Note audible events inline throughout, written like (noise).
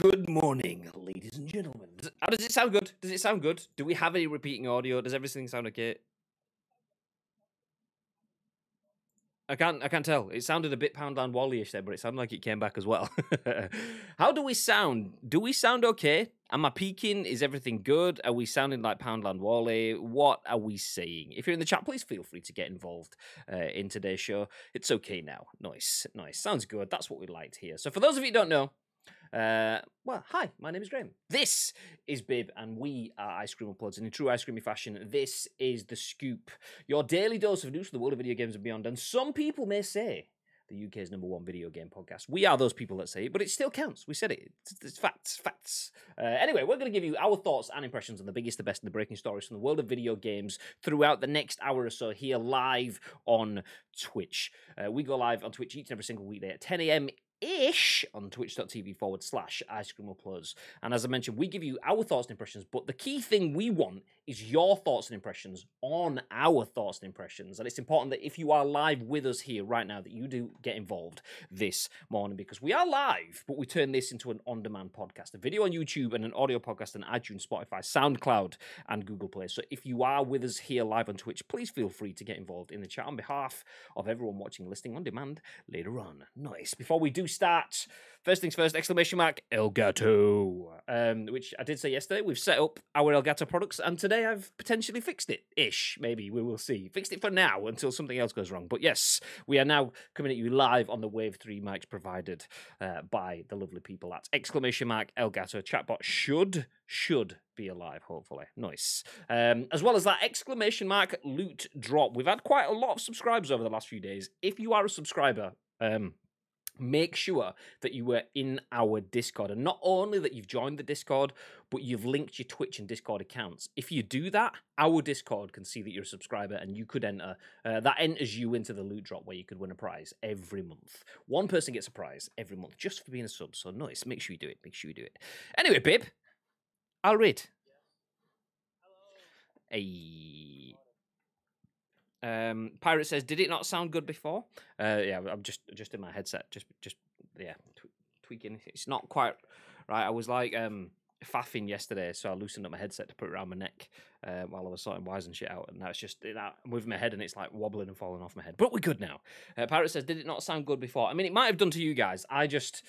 Good morning, ladies and gentlemen. Does, how does it sound good? Does it sound good? Do we have any repeating audio? Does everything sound okay? I can't. I can't tell. It sounded a bit Poundland Wally-ish there, but it sounded like it came back as well. (laughs) How do we sound? Do we sound okay? Am I peaking? Is everything good? Are we sounding like Poundland Wally? What are we saying? If you're in the chat, please feel free to get involved uh, in today's show. It's okay now. Nice, nice. Sounds good. That's what we liked here. So, for those of you who don't know, uh, well, hi, my name is Graham. This is Bib, and we are Ice Cream Uploads. And in true ice creamy fashion, this is The Scoop, your daily dose of news for the world of video games and beyond. And some people may say the UK's number one video game podcast. We are those people that say it, but it still counts. We said it. It's, it's facts, facts. Uh, anyway, we're going to give you our thoughts and impressions on the biggest, the best, and the breaking stories from the world of video games throughout the next hour or so here live on Twitch. Uh, we go live on Twitch each and every single weekday at 10 a.m ish on twitch.tv forward slash ice cream uploads. And as I mentioned, we give you our thoughts and impressions, but the key thing we want is your thoughts and impressions on our thoughts and impressions. And it's important that if you are live with us here right now, that you do get involved this morning because we are live, but we turn this into an on demand podcast, a video on YouTube and an audio podcast on iTunes, Spotify, SoundCloud, and Google Play. So if you are with us here live on Twitch, please feel free to get involved in the chat on behalf of everyone watching listening on demand later on. Nice. Before we do start, first things first, exclamation mark, Elgato, um, which I did say yesterday. We've set up our Elgato products, and today I've potentially fixed it ish. Maybe we will see. Fixed it for now until something else goes wrong. But yes, we are now coming at you live on the Wave 3 mics provided uh, by the lovely people at exclamation mark Elgato. Chatbot should, should be alive, hopefully. Nice. Um, as well as that exclamation mark loot drop. We've had quite a lot of subscribers over the last few days. If you are a subscriber, um, make sure that you were in our Discord. And not only that you've joined the Discord, but you've linked your Twitch and Discord accounts. If you do that, our Discord can see that you're a subscriber and you could enter. Uh, that enters you into the loot drop where you could win a prize every month. One person gets a prize every month just for being a sub. So nice. Make sure you do it. Make sure you do it. Anyway, Bib, I'll read. Hey. Um, Pirate says, "Did it not sound good before?" Uh, yeah, I'm just just in my headset, just just yeah, tw- tweaking. It's not quite right. I was like um faffing yesterday, so I loosened up my headset to put it around my neck uh, while I was sorting wires and shit out, and now it's just it, I'm moving my head and it's like wobbling and falling off my head. But we're good now. Uh, Pirate says, "Did it not sound good before?" I mean, it might have done to you guys. I just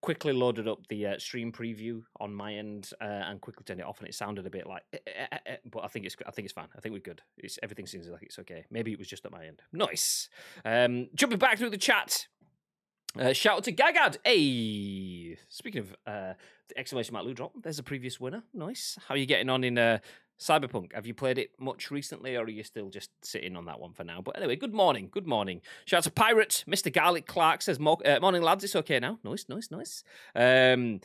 quickly loaded up the uh, stream preview on my end uh, and quickly turned it off, and it sounded a bit like. Eh, eh, eh, eh, but I think it's I think it's fine. I think we're good. It's everything seems like it's okay. Maybe it was just at my end. Nice. Um, jumping back through the chat. Uh, shout out to Gagad. Hey, speaking of uh, the exclamation mark loot drop, there's a previous winner. Nice. How are you getting on in uh, Cyberpunk? Have you played it much recently, or are you still just sitting on that one for now? But anyway, good morning. Good morning. Shout out to Pirate. Mr. Garlic Clark says, "Mo- uh, "Morning, lads. It's okay now. Nice, nice, nice." Um,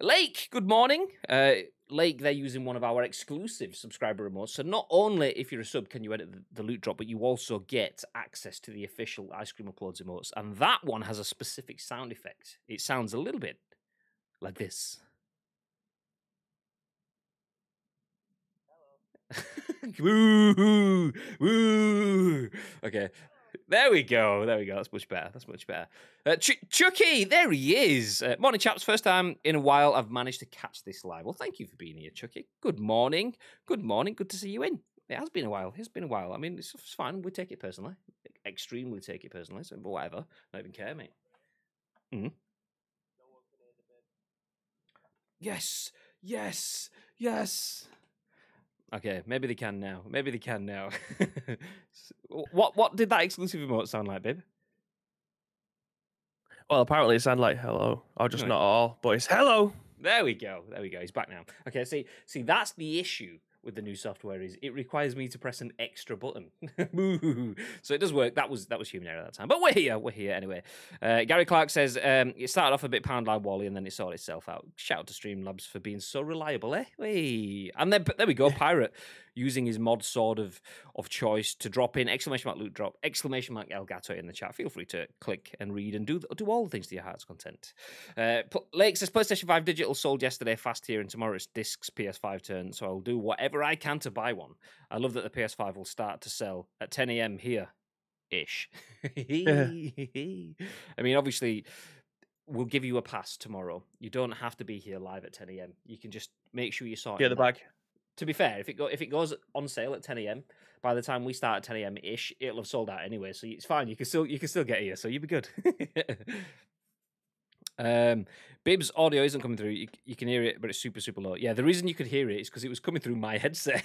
Lake, good morning. Uh, Lake, they're using one of our exclusive subscriber emotes. So not only if you're a sub can you edit the, the loot drop, but you also get access to the official Ice Cream Uploads emotes. And that one has a specific sound effect. It sounds a little bit like this. (laughs) woo, woo. Okay, there we go. There we go. That's much better. That's much better. Uh, Ch- Chucky, there he is. Uh, morning, chaps. First time in a while I've managed to catch this live. Well, thank you for being here, Chucky. Good morning. Good morning. Good to see you in. It has been a while. It's been a while. I mean, it's, it's fine. We take it personally. Extremely take it personally. So, but whatever. Don't even care, mate. Mm. Yes. Yes. Yes. Okay, maybe they can now. Maybe they can now. (laughs) what what did that exclusive emote sound like, babe? Well, apparently it sounded like hello, or just not all, but it's hello. There we go. There we go. He's back now. Okay, see, see, that's the issue with the new software is it requires me to press an extra button. (laughs) So it does work. That was that was human error at that time. But we're here. We're here anyway. Uh, Gary Clark says um, it started off a bit Poundland Wally and then it sorted itself out. Shout out to Streamlabs for being so reliable, eh? Hey. And then but there we go. (laughs) Pirate using his mod sword of of choice to drop in exclamation mark loot drop exclamation mark Elgato in the chat. Feel free to click and read and do do all the things to your heart's content. Uh, Lake says PlayStation 5 Digital sold yesterday fast here, and tomorrow it's discs PS5 turn. So I'll do whatever I can to buy one. I love that the PS5 will start to sell at 10 a.m. here ish. (laughs) I mean, obviously, we'll give you a pass tomorrow. You don't have to be here live at 10 a.m. You can just make sure you sort Get the bag. To be fair, if it go if it goes on sale at 10 a.m., by the time we start at 10 a.m. ish, it'll have sold out anyway. So it's fine. You can still you can still get here. So you'll be good. (laughs) um, Bib's audio isn't coming through. You, you can hear it, but it's super super low. Yeah, the reason you could hear it is because it was coming through my (laughs) headset.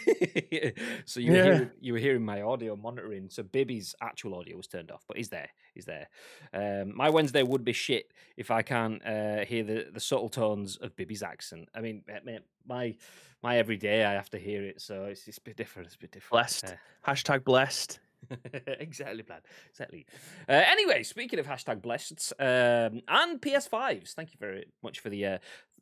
so you were hearing, you were hearing my audio monitoring. So Bibby's actual audio was turned off, but he's there. He's there. Um, my Wednesday would be shit if I can't uh, hear the, the subtle tones of Bibby's accent. I mean, my, mate, my my everyday I have to hear it, so it's, it's a bit different. It's a bit different. Blessed. Uh, Hashtag blessed. (laughs) exactly, plan. Exactly. Uh, anyway, speaking of hashtag blessed um, and PS5s, thank you very much for the uh,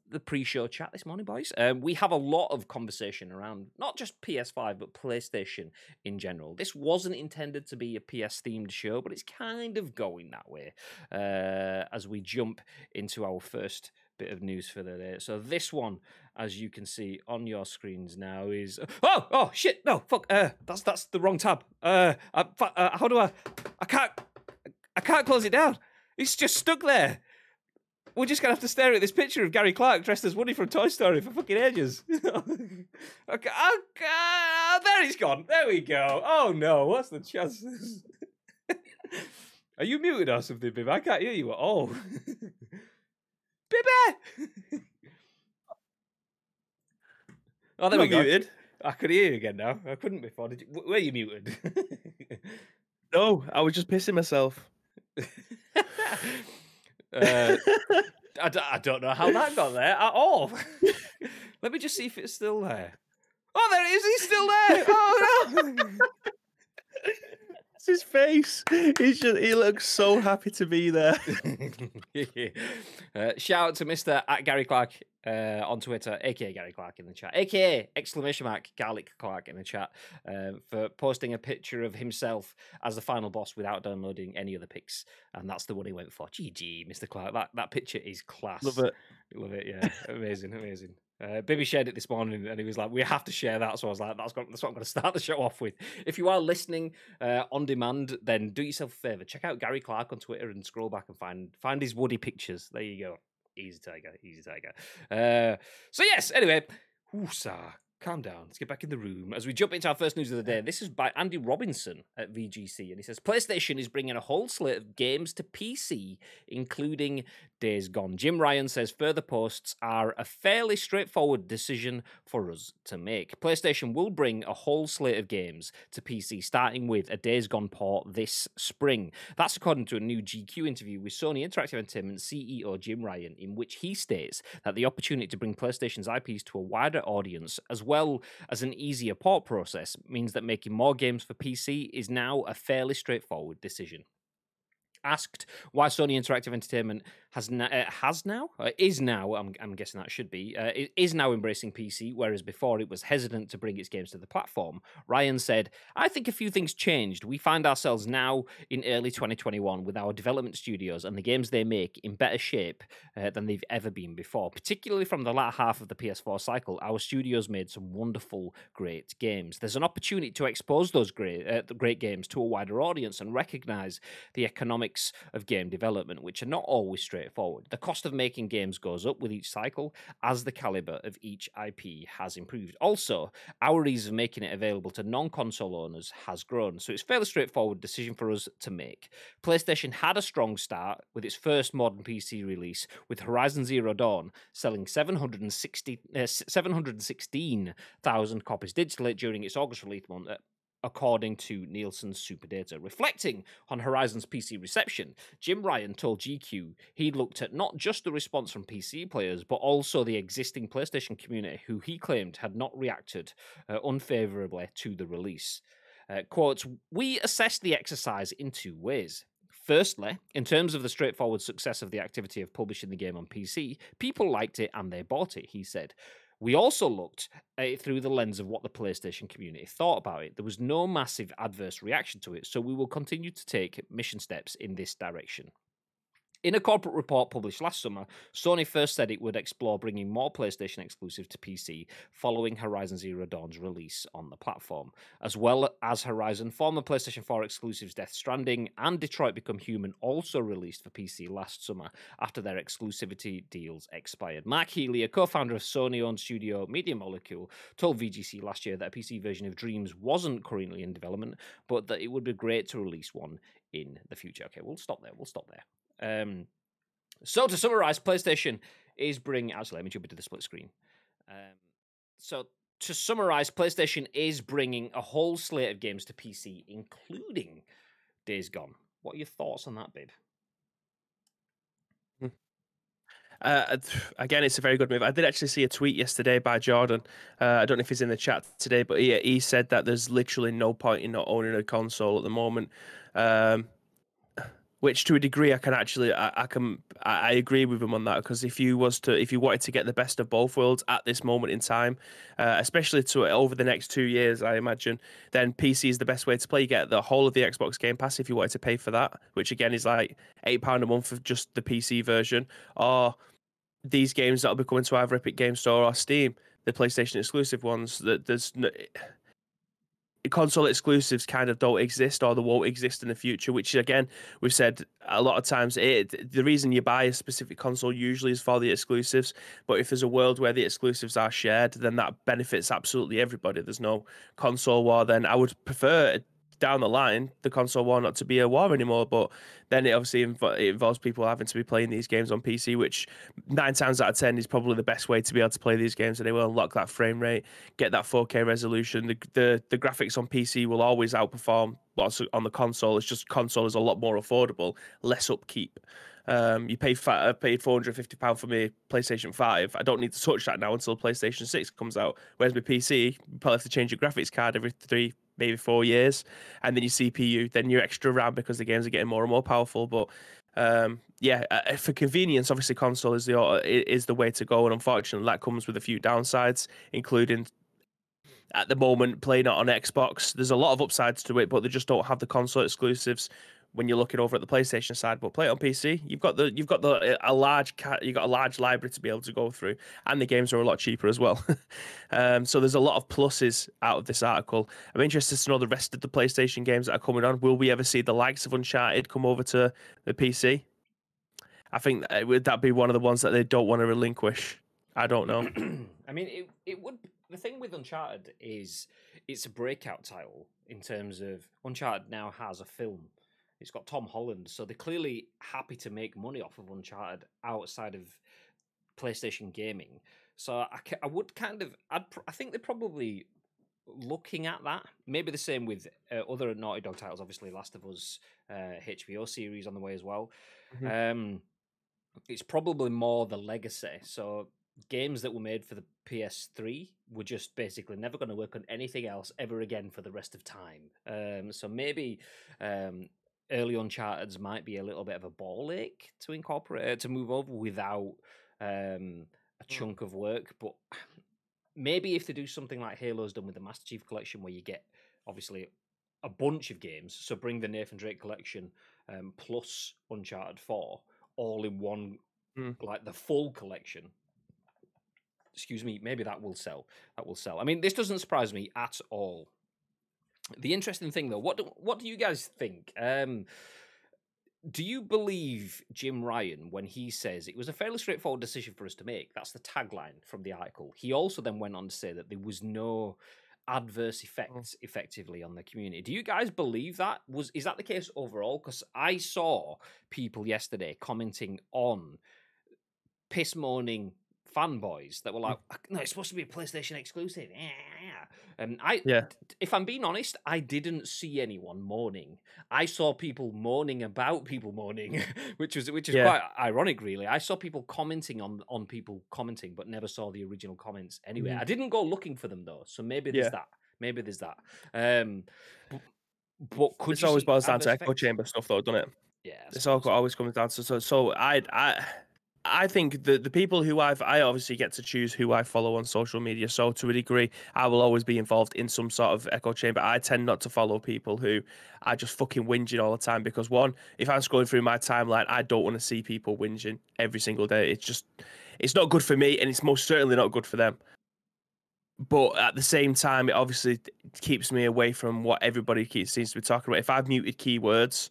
the pre-show chat this morning, boys. Um, we have a lot of conversation around not just PS5 but PlayStation in general. This wasn't intended to be a PS themed show, but it's kind of going that way uh, as we jump into our first bit of news for the day. So this one, as you can see on your screens now, is oh oh shit no fuck uh that's that's the wrong tab. Uh, I, uh how do I? I can't I can't close it down. It's just stuck there. We're just gonna have to stare at this picture of Gary Clark dressed as Woody from Toy Story for fucking ages. (laughs) okay, okay, ah, there he's gone. There we go. Oh no, what's the chances? (laughs) Are you muted or something, Bib? I can't hear you at all. (laughs) Bibby! (laughs) oh, there we go. muted. I could hear you again now. I couldn't before. Did you? Were you muted? (laughs) No, I was just pissing myself. (laughs) uh, I, d- I don't know how that got there at all. Let me just see if it's still there. Oh, there it is. He's still there. Oh no. It's his face. He's just he looks so happy to be there. (laughs) (laughs) uh, shout out to Mr. at Gary Clark uh, on Twitter, aka Gary Clark in the chat, aka exclamation mark Garlic Clark in the chat, uh, for posting a picture of himself as the final boss without downloading any other pics, and that's the one he went for. GG, Mr. Clark. That that picture is class. Love it. Love it. Yeah, amazing, amazing. Uh, Bibby shared it this morning, and he was like, "We have to share that." So I was like, "That's, that's what I'm going to start the show off with." If you are listening uh, on demand, then do yourself a favor. Check out Gary Clark on Twitter and scroll back and find find his Woody pictures. There you go. Easy tiger, easy tiger. Uh, so yes. Anyway, woosah. Calm down. Let's get back in the room as we jump into our first news of the day. This is by Andy Robinson at VGC, and he says PlayStation is bringing a whole slate of games to PC, including Days Gone. Jim Ryan says further ports are a fairly straightforward decision for us to make. PlayStation will bring a whole slate of games to PC, starting with a Days Gone port this spring. That's according to a new GQ interview with Sony Interactive Entertainment CEO Jim Ryan, in which he states that the opportunity to bring PlayStation's IPs to a wider audience, as well as an easier port process, means that making more games for PC is now a fairly straightforward decision. Asked why Sony Interactive Entertainment has na- uh, has now uh, is now I'm, I'm guessing that should be uh, is now embracing PC whereas before it was hesitant to bring its games to the platform. Ryan said I think a few things changed. We find ourselves now in early 2021 with our development studios and the games they make in better shape uh, than they've ever been before. Particularly from the latter half of the PS4 cycle our studios made some wonderful great games. There's an opportunity to expose those great uh, great games to a wider audience and recognize the economics of game development, which are not always straightforward. The cost of making games goes up with each cycle as the caliber of each IP has improved. Also, our ease of making it available to non console owners has grown, so it's a fairly straightforward decision for us to make. PlayStation had a strong start with its first modern PC release, with Horizon Zero Dawn selling 760, uh, 716,000 copies digitally during its August release month. According to Nielsen's SuperData. Reflecting on Horizon's PC reception, Jim Ryan told GQ he'd looked at not just the response from PC players, but also the existing PlayStation community, who he claimed had not reacted uh, unfavorably to the release. Uh, quote, we assessed the exercise in two ways. Firstly, in terms of the straightforward success of the activity of publishing the game on PC, people liked it and they bought it, he said. We also looked through the lens of what the PlayStation community thought about it. There was no massive adverse reaction to it, so we will continue to take mission steps in this direction. In a corporate report published last summer, Sony first said it would explore bringing more PlayStation exclusive to PC following Horizon Zero Dawn's release on the platform, as well as Horizon, former PlayStation 4 exclusives Death Stranding and Detroit Become Human also released for PC last summer after their exclusivity deals expired. Mark Healey, a co founder of Sony owned studio Media Molecule, told VGC last year that a PC version of Dreams wasn't currently in development, but that it would be great to release one in the future. Okay, we'll stop there. We'll stop there. Um, so to summarize, PlayStation is bringing. Actually, let me jump into the split screen. Um, so to summarize, PlayStation is bringing a whole slate of games to PC, including Days Gone. What are your thoughts on that, babe? Hmm. Uh, again, it's a very good move. I did actually see a tweet yesterday by Jordan. Uh, I don't know if he's in the chat today, but he, he said that there's literally no point in not owning a console at the moment. Um, which to a degree I can actually I, I can I, I, agree with him on that because if you was to if you wanted to get the best of both worlds at this moment in time, uh, especially to over the next two years, I imagine, then PC is the best way to play. You get the whole of the Xbox Game Pass if you wanted to pay for that, which again is like eight pound a month for just the PC version, or these games that'll be coming to either Epic Game Store or Steam, the PlayStation exclusive ones. That there's no, console exclusives kind of don't exist or they won't exist in the future which again we've said a lot of times eh, it, the reason you buy a specific console usually is for the exclusives but if there's a world where the exclusives are shared then that benefits absolutely everybody. There's no console war then. I would prefer down the line the console war not to be a war anymore. But then it obviously inv- it involves people having to be playing these games on PC, which nine times out of ten is probably the best way to be able to play these games. And they will unlock that frame rate, get that 4K resolution. The the, the graphics on PC will always outperform what's on the console. It's just console is a lot more affordable, less upkeep. Um, you pay fa- I paid four hundred fifty pound for my PlayStation Five. I don't need to touch that now until PlayStation Six comes out. Whereas my PC, you probably have to change your graphics card every three, maybe four years, and then your CPU, then your extra RAM because the games are getting more and more powerful. But um, yeah, uh, for convenience, obviously console is the is the way to go, and unfortunately, that comes with a few downsides, including at the moment playing it on Xbox. There's a lot of upsides to it, but they just don't have the console exclusives when you're looking over at the PlayStation side. But play it on PC, you've got the you've got the a large you've got a large library to be able to go through, and the games are a lot cheaper as well. (laughs) um, so there's a lot of pluses out of this article. I'm interested to know the rest of the PlayStation games that are coming on. Will we ever see the likes of Uncharted come over to the PC? I think that would that be one of the ones that they don't want to relinquish. I don't know. (clears throat) I mean, it it would. The thing with Uncharted is it's a breakout title in terms of Uncharted now has a film it's got Tom Holland, so they're clearly happy to make money off of Uncharted outside of PlayStation gaming. So I, I would kind of, I'd, I think they're probably looking at that. Maybe the same with uh, other Naughty Dog titles. Obviously, Last of Us uh, HBO series on the way as well. Mm-hmm. Um, it's probably more the legacy. So games that were made for the PS3 were just basically never going to work on anything else ever again for the rest of time. Um, so maybe um, early Uncharted's might be a little bit of a ball ache to incorporate uh, to move over without um, a hmm. chunk of work. But maybe if they do something like Halo's done with the Master Chief Collection, where you get obviously a bunch of games, so bring the Nathan Drake collection um, plus Uncharted Four all in one, mm. like the full collection. Excuse me, maybe that will sell. That will sell. I mean, this doesn't surprise me at all the interesting thing, though, what do, what do you guys think? Um, do you believe Jim Ryan when he says it was a fairly straightforward decision for us to make? That's the tagline from the article. He also then went on to say that there was no adverse mm. effects effectively on the community. Do you guys believe that? Was is that the case overall? Because I saw people yesterday commenting on piss moaning fanboys that were like, "No, it's supposed to be a PlayStation exclusive." And I, yeah. if I'm being honest, I didn't see anyone mourning. I saw people mourning about people mourning, (laughs) which was which is yeah. quite ironic, really. I saw people commenting on on people commenting, but never saw the original comments. Anyway, mm. I didn't go looking for them though, so maybe there's yeah. that. Maybe there's that. Um, but, but could it's always boils down to echo chamber stuff, though, doesn't it? Yeah, it's all always comes down to so. So I, I I think the the people who I've I obviously get to choose who I follow on social media. So to a degree, I will always be involved in some sort of echo chamber. I tend not to follow people who are just fucking whinging all the time because one, if I'm scrolling through my timeline, I don't want to see people whinging every single day. It's just it's not good for me, and it's most certainly not good for them. But at the same time, it obviously keeps me away from what everybody keeps, seems to be talking about. If I've muted keywords,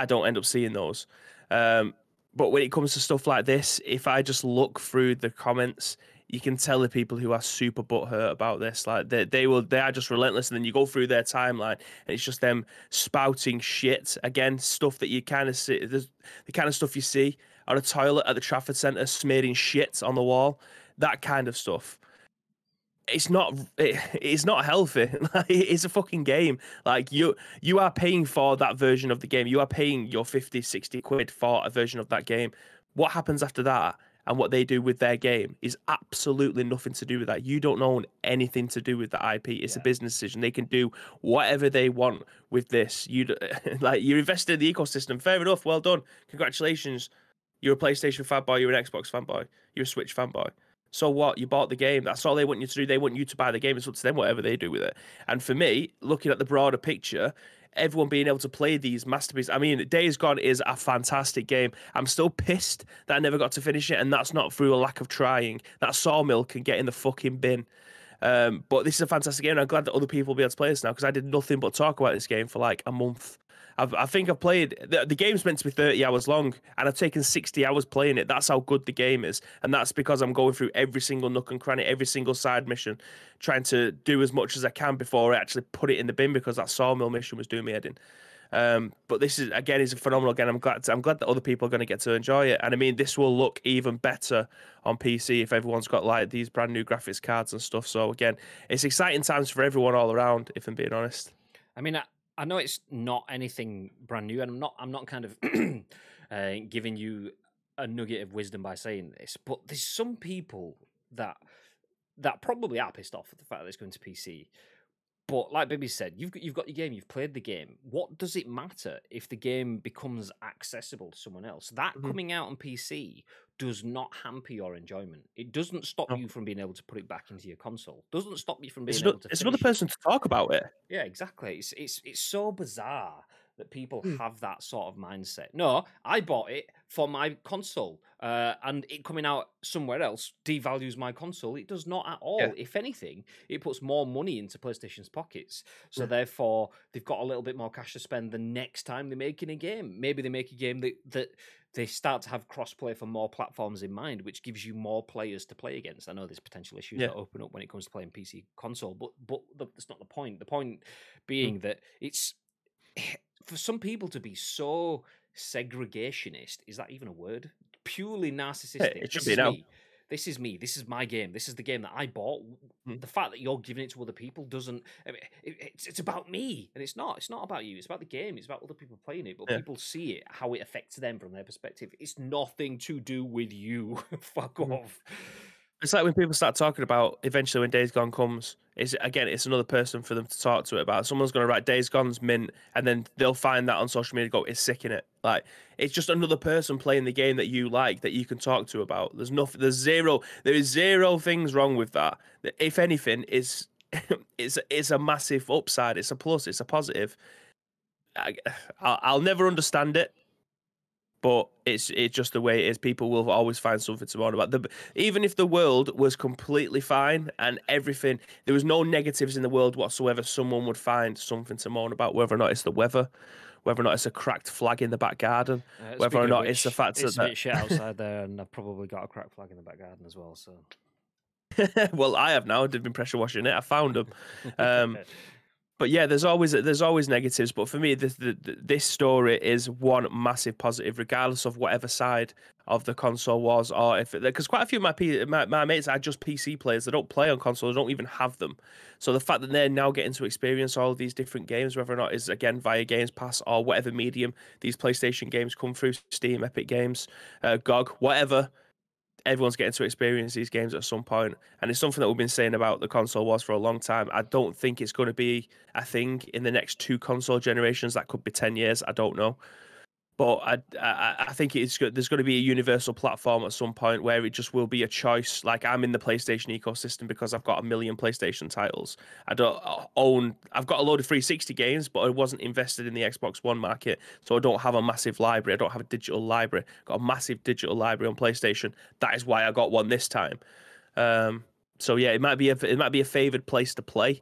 I don't end up seeing those. Um, but when it comes to stuff like this, if I just look through the comments, you can tell the people who are super butthurt about this. Like they they will they are just relentless. And then you go through their timeline and it's just them spouting shit. Again, stuff that you kind of see the, kind of stuff you see on a toilet at the Trafford Centre smearing shit on the wall. That kind of stuff it's not it, it's not healthy. (laughs) It's a fucking game. Like you you are paying for that version of the game. You are paying your 50 60 quid for a version of that game. What happens after that and what they do with their game is absolutely nothing to do with that. You don't own anything to do with the ip it's yeah. a business decision. They can do whatever they want with this. You (laughs) like you're invested in the ecosystem. Fair enough. Well done. Congratulations. You're a playstation fanboy. You're an xbox fanboy. You're a switch fanboy so what? You bought the game. That's all they want you to do. They want you to buy the game. It's up to them, whatever they do with it. And for me, looking at the broader picture, everyone being able to play these masterpieces. I mean, Days Gone is a fantastic game. I'm still pissed that I never got to finish it, and that's not through a lack of trying. That sawmill can get in the fucking bin. Um, but this is a fantastic game. And I'm glad that other people will be able to play this now because I did nothing but talk about this game for like a month. I've, i think I've played the, the game's meant to be 30 hours long, and I've taken 60 hours playing it. That's how good the game is, and that's because I'm going through every single nook and cranny, every single side mission, trying to do as much as I can before I actually put it in the bin because that sawmill mission was doing me head in. Um, but this is again is a phenomenal game. I'm glad to, I'm glad that other people are going to get to enjoy it. And I mean, this will look even better on PC if everyone's got like these brand new graphics cards and stuff. So again, it's exciting times for everyone all around. If I'm being honest. I mean, I know it's not anything brand new, and I'm not I'm not kind of (clears throat) uh, giving you a nugget of wisdom by saying this, but there's some people that that probably are pissed off at the fact that it's going to PC. But like Bibby said, you've got, you've got your game, you've played the game. What does it matter if the game becomes accessible to someone else? That mm-hmm. coming out on PC does not hamper your enjoyment. It doesn't stop no. you from being able to put it back into your console. Doesn't stop you from being it's able no, to. It's another person it. to talk about it. Yeah, exactly. It's it's it's so bizarre that people mm. have that sort of mindset. No, I bought it for my console, uh, and it coming out somewhere else devalues my console. It does not at all. Yeah. If anything, it puts more money into PlayStation's pockets. So yeah. therefore, they've got a little bit more cash to spend the next time they're making a game. Maybe they make a game that that they start to have crossplay for more platforms in mind, which gives you more players to play against. I know there's potential issues yeah. that open up when it comes to playing PC console, but but that's not the point. The point being mm. that it's (sighs) for some people to be so segregationist. Is that even a word? Purely narcissistic. it should be now. This is me. This is my game. This is the game that I bought. Mm. The fact that you're giving it to other people doesn't. I mean, it, it's, it's about me, and it's not. It's not about you. It's about the game. It's about other people playing it. But yeah. people see it, how it affects them from their perspective. It's nothing to do with you. (laughs) Fuck mm. off. It's like when people start talking about eventually when Days Gone comes, It's again it's another person for them to talk to it about. Someone's going to write Days Gone's mint, and then they'll find that on social media. Go, it's sick in it. Like it's just another person playing the game that you like that you can talk to about. There's nothing. There's zero. There is zero things wrong with that. If anything, is (laughs) it's it's a massive upside. It's a plus. It's a positive. I, I'll never understand it but it's it's just the way it is. People will always find something to moan about. The, even if the world was completely fine and everything, there was no negatives in the world whatsoever. Someone would find something to moan about, whether or not it's the weather, whether or not it's a cracked flag in the back garden, uh, whether or not which, it's the fact it's that a bit shit outside there, and I've probably got a cracked flag in the back garden as well. So. (laughs) well, I have now. I've been pressure washing it. I found them. (laughs) Um, but yeah, there's always there's always negatives. But for me, this this story is one massive positive, regardless of whatever side of the console was, or if because quite a few of my, my, my mates are just PC players. They don't play on console. They don't even have them. So the fact that they're now getting to experience all these different games, whether or not is again via Games Pass or whatever medium these PlayStation games come through, Steam, Epic Games, uh, GOG, whatever everyone's getting to experience these games at some point, and it's something that we've been saying about the console wars for a long time. I don't think it's going to be a thing in the next two console generations. That could be ten years. I don't know, but I, I, I think it's good. There's going to be a universal platform at some point where it just will be a choice. Like I'm in the PlayStation ecosystem because I've got a million PlayStation titles. I don't uh, own. I've got a load of 360 games, but I wasn't invested in the Xbox One market, so I don't have a massive library. I don't have a digital library. I've got a massive digital library on PlayStation. That is why I got one this time. Um, so yeah, it might be a it might be a favored place to play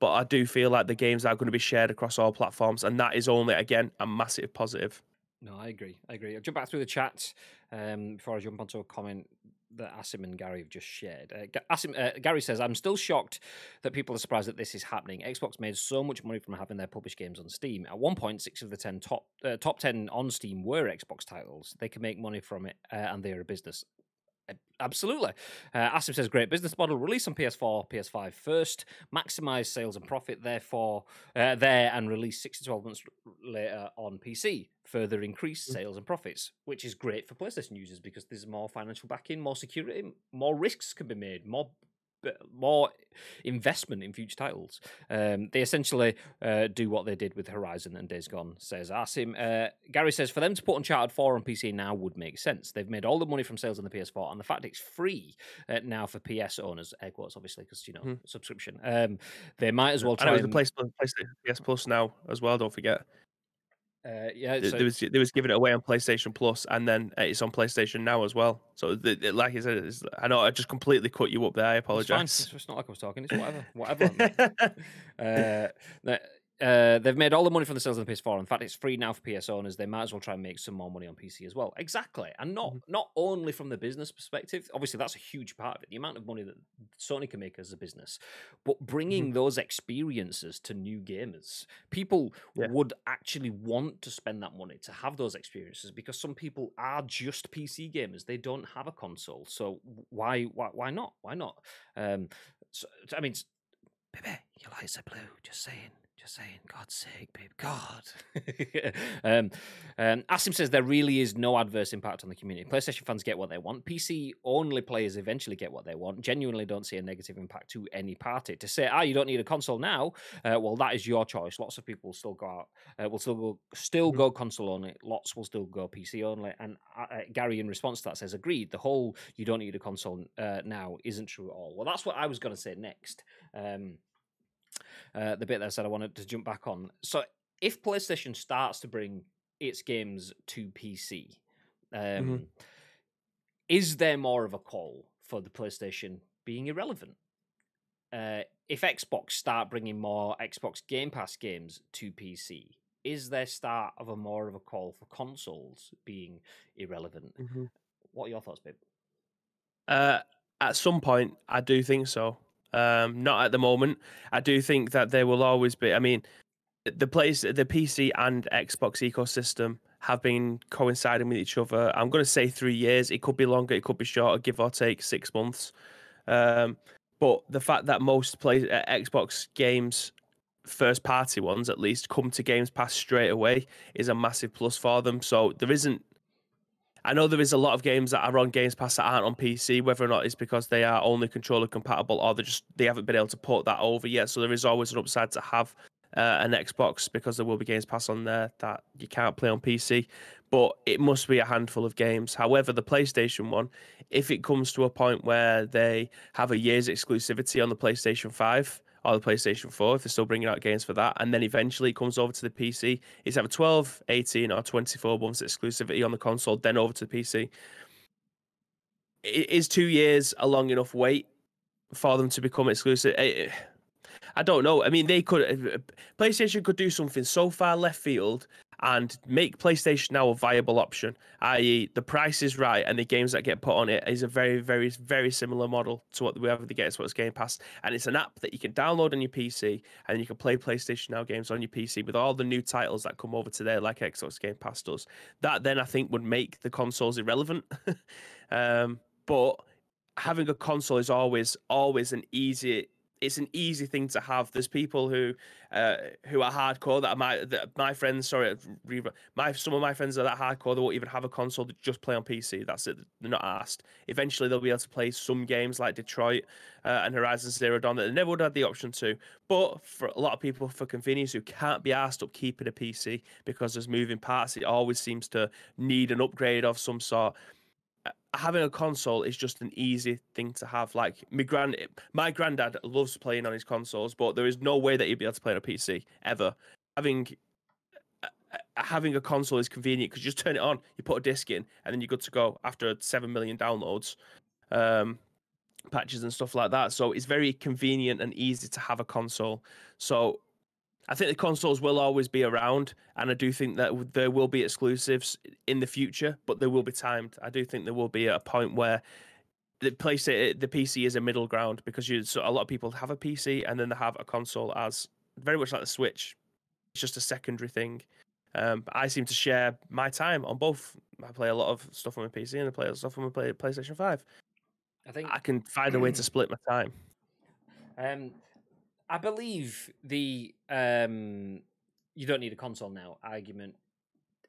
but I do feel like the games are going to be shared across all platforms, and that is only again a massive positive. No, I agree. I agree. I'll jump back through the chat um, before I jump onto a comment that Asim and Gary have just shared. Uh, Asim, uh, Gary says, I'm still shocked that people are surprised that this is happening. Xbox made so much money from having their published games on Steam. At one point, six of the 10 top, uh, top 10 on Steam were Xbox titles. They can make money from it, uh, and they are a business. Absolutely. Uh, Asim says, great business model. Release on PS4, PS5 first, maximize sales and profit, therefore, uh, there and release six to 12 months later on PC. Further increase mm. sales and profits, which is great for PlayStation users because there's more financial backing, more security, more risks can be made, more more investment in future titles. Um, they essentially uh, do what they did with Horizon and Days Gone, says Asim. Uh, Gary says, for them to put Uncharted 4 on PC now would make sense. They've made all the money from sales on the PS4, and the fact it's free uh, now for PS owners, air quotes, obviously, because, you know, hmm. subscription, um, they might as well try. And and... the PlayStation PS Plus now as well, don't forget. Uh, yeah, so... there was there was giving it away on PlayStation Plus, and then it's on PlayStation now as well. So, the, the, like I said, I know I just completely cut you up there. I apologize. It's, (laughs) it's, not like I was talking. It's whatever, whatever. (laughs) uh, (laughs) uh, they've made all the money from the sales of the PS4. In fact, it's free now for PS owners. They might as well try and make some more money on PC as well. Exactly, and not mm-hmm. not only from the business perspective. Obviously, that's a huge part of it. The amount of money that Sony can make as a business, but bringing mm-hmm. those experiences to new gamers, people yeah. would actually want to spend that money to have those experiences because some people are just PC gamers. They don't have a console, so why why why not? Why not? Um, so, I mean, your lights are blue. Just saying. Just saying, God's sake, babe, God. (laughs) um, um, Asim says there really is no adverse impact on the community. PlayStation fans get what they want. PC only players eventually get what they want. Genuinely don't see a negative impact to any party. To say, ah, you don't need a console now, uh, well, that is your choice. Lots of people still go out, uh, will still go, still mm-hmm. go console only. Lots will still go PC only. And uh, uh, Gary, in response to that, says, agreed. The whole you don't need a console uh, now isn't true at all. Well, that's what I was going to say next. Um, uh, the bit that I said I wanted to jump back on. So if PlayStation starts to bring its games to PC, um, mm-hmm. is there more of a call for the PlayStation being irrelevant? Uh, if Xbox start bringing more Xbox Game Pass games to PC, is there start of a more of a call for consoles being irrelevant? Mm-hmm. What are your thoughts, babe? Uh, at some point, I do think so. Um, not at the moment. I do think that there will always be. I mean, the place, the PC and Xbox ecosystem have been coinciding with each other. I'm going to say three years. It could be longer. It could be shorter, give or take six months. Um, but the fact that most play uh, Xbox games, first party ones at least, come to Games Pass straight away is a massive plus for them. So there isn't I know there is a lot of games that are on Games Pass that aren't on PC, whether or not it's because they are only controller compatible or they just they haven't been able to port that over yet. So there is always an upside to have uh, an Xbox because there will be Games Pass on there that you can't play on PC. But it must be a handful of games. However, the PlayStation one, if it comes to a point where they have a year's exclusivity on the PlayStation 5, or the PlayStation 4 if they're still bringing out games for that. And then eventually it comes over to the PC. It's either 12, 18, or 24 months exclusivity on the console, then over to the PC. Is two years a long enough wait for them to become exclusive? I don't know. I mean, they could. Uh, uh, PlayStation could do something so far left field and make PlayStation now a viable option, i.e., the price is right and the games that get put on it is a very, very, very similar model to what we have with the Games What's Game Pass. And it's an app that you can download on your PC and you can play PlayStation Now games on your PC with all the new titles that come over to there, like Xbox Game Pass does. That then I think would make the consoles irrelevant. (laughs) um, but having a console is always, always an easy it's an easy thing to have. There's people who uh, who are hardcore that are my that my friends. Sorry, my some of my friends are that hardcore. They won't even have a console. They just play on PC. That's it. They're not asked. Eventually, they'll be able to play some games like Detroit uh, and Horizon Zero Dawn that they never would have had the option to. But for a lot of people, for convenience, who can't be asked up keeping a PC because there's moving parts, it always seems to need an upgrade of some sort having a console is just an easy thing to have. Like my grand, my granddad loves playing on his consoles, but there is no way that he'd be able to play on a PC ever. Having having a console is convenient because you just turn it on, you put a disc in, and then you're good to go after seven million downloads, um, patches and stuff like that. So it's very convenient and easy to have a console. So I think the consoles will always be around, and I do think that there will be exclusives in the future, but they will be timed. I do think there will be a point where the PlayStation, the PC is a middle ground because you so a lot of people have a PC and then they have a console as very much like the Switch. It's just a secondary thing. Um, I seem to share my time on both. I play a lot of stuff on my PC and I play a lot of stuff on my PlayStation Five. I think I can find a way to (clears throat) split my time. Um, I believe the um, you don't need a console now argument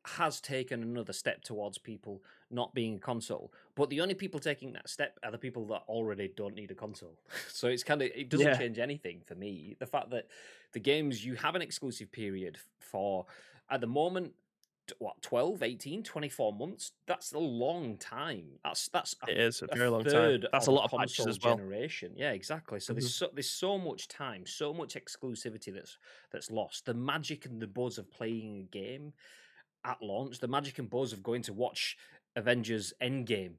has taken another step towards people not being a console. But the only people taking that step are the people that already don't need a console. (laughs) so it's kind of it doesn't yeah. change anything for me. The fact that the games you have an exclusive period for at the moment what 12 18 24 months? That's a long time. That's that's a, it is a very a long time. that's a lot of patches as well. generation. Yeah exactly. So mm-hmm. there's so there's so much time so much exclusivity that's that's lost. The magic and the buzz of playing a game at launch the magic and buzz of going to watch avengers endgame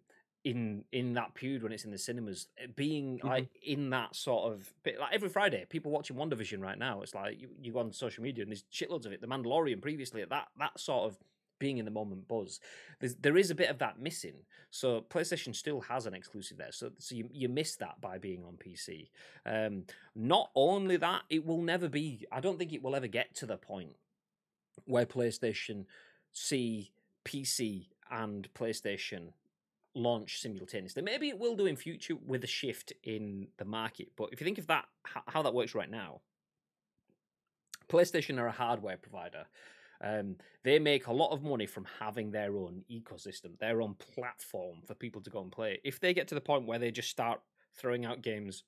in in that period when it's in the cinemas eh, being mm-hmm. like in that sort of like every friday people watching WandaVision right now it's like you, you go on social media and there's shitloads of it. The mandalorian previously that that sort of being in the moment buzz there's, there is a bit of that missing. So playstation still has an exclusive there. So, so you, you miss that by being on pc um, not only that it will never be i don't think it will ever get to the point where playstation see pc and playstation launch simultaneously. Maybe it will do in future with a shift in the market. But if you think of that, how that works right now, PlayStation are a hardware provider. Um, they make a lot of money from having their own ecosystem, their own platform for people to go and play. If they get to the point where they just start throwing out games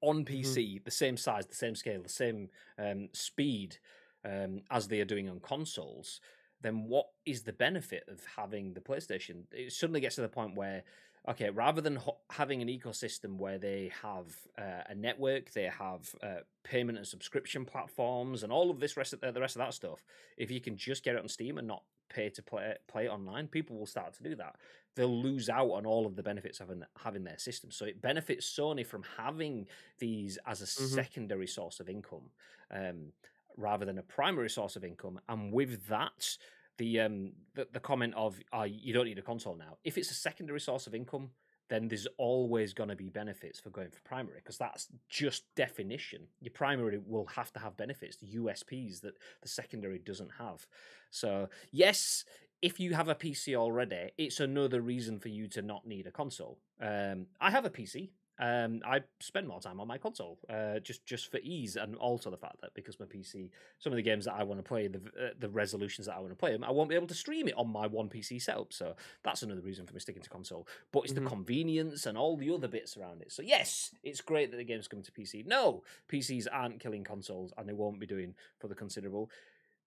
on PC, mm-hmm. the same size, the same scale, the same um, speed um, as they are doing on consoles, then what is the benefit of having the PlayStation? It suddenly gets to the point where, okay, rather than ho- having an ecosystem where they have uh, a network, they have uh, payment and subscription platforms, and all of this rest of the, the rest of that stuff. If you can just get it on Steam and not pay to play play it online, people will start to do that. They'll lose out on all of the benefits of having, having their system. So it benefits Sony from having these as a mm-hmm. secondary source of income. Um, rather than a primary source of income. And with that, the um the, the comment of oh, you don't need a console now. If it's a secondary source of income, then there's always going to be benefits for going for primary because that's just definition. Your primary will have to have benefits, the USPs that the secondary doesn't have. So, yes, if you have a PC already, it's another reason for you to not need a console. Um, I have a PC um, I spend more time on my console, uh, just just for ease, and also the fact that because my PC, some of the games that I want to play, the uh, the resolutions that I want to play, them, I won't be able to stream it on my one PC setup. So that's another reason for me sticking to console. But it's mm-hmm. the convenience and all the other bits around it. So yes, it's great that the game's coming to PC. No, PCs aren't killing consoles, and they won't be doing for the considerable.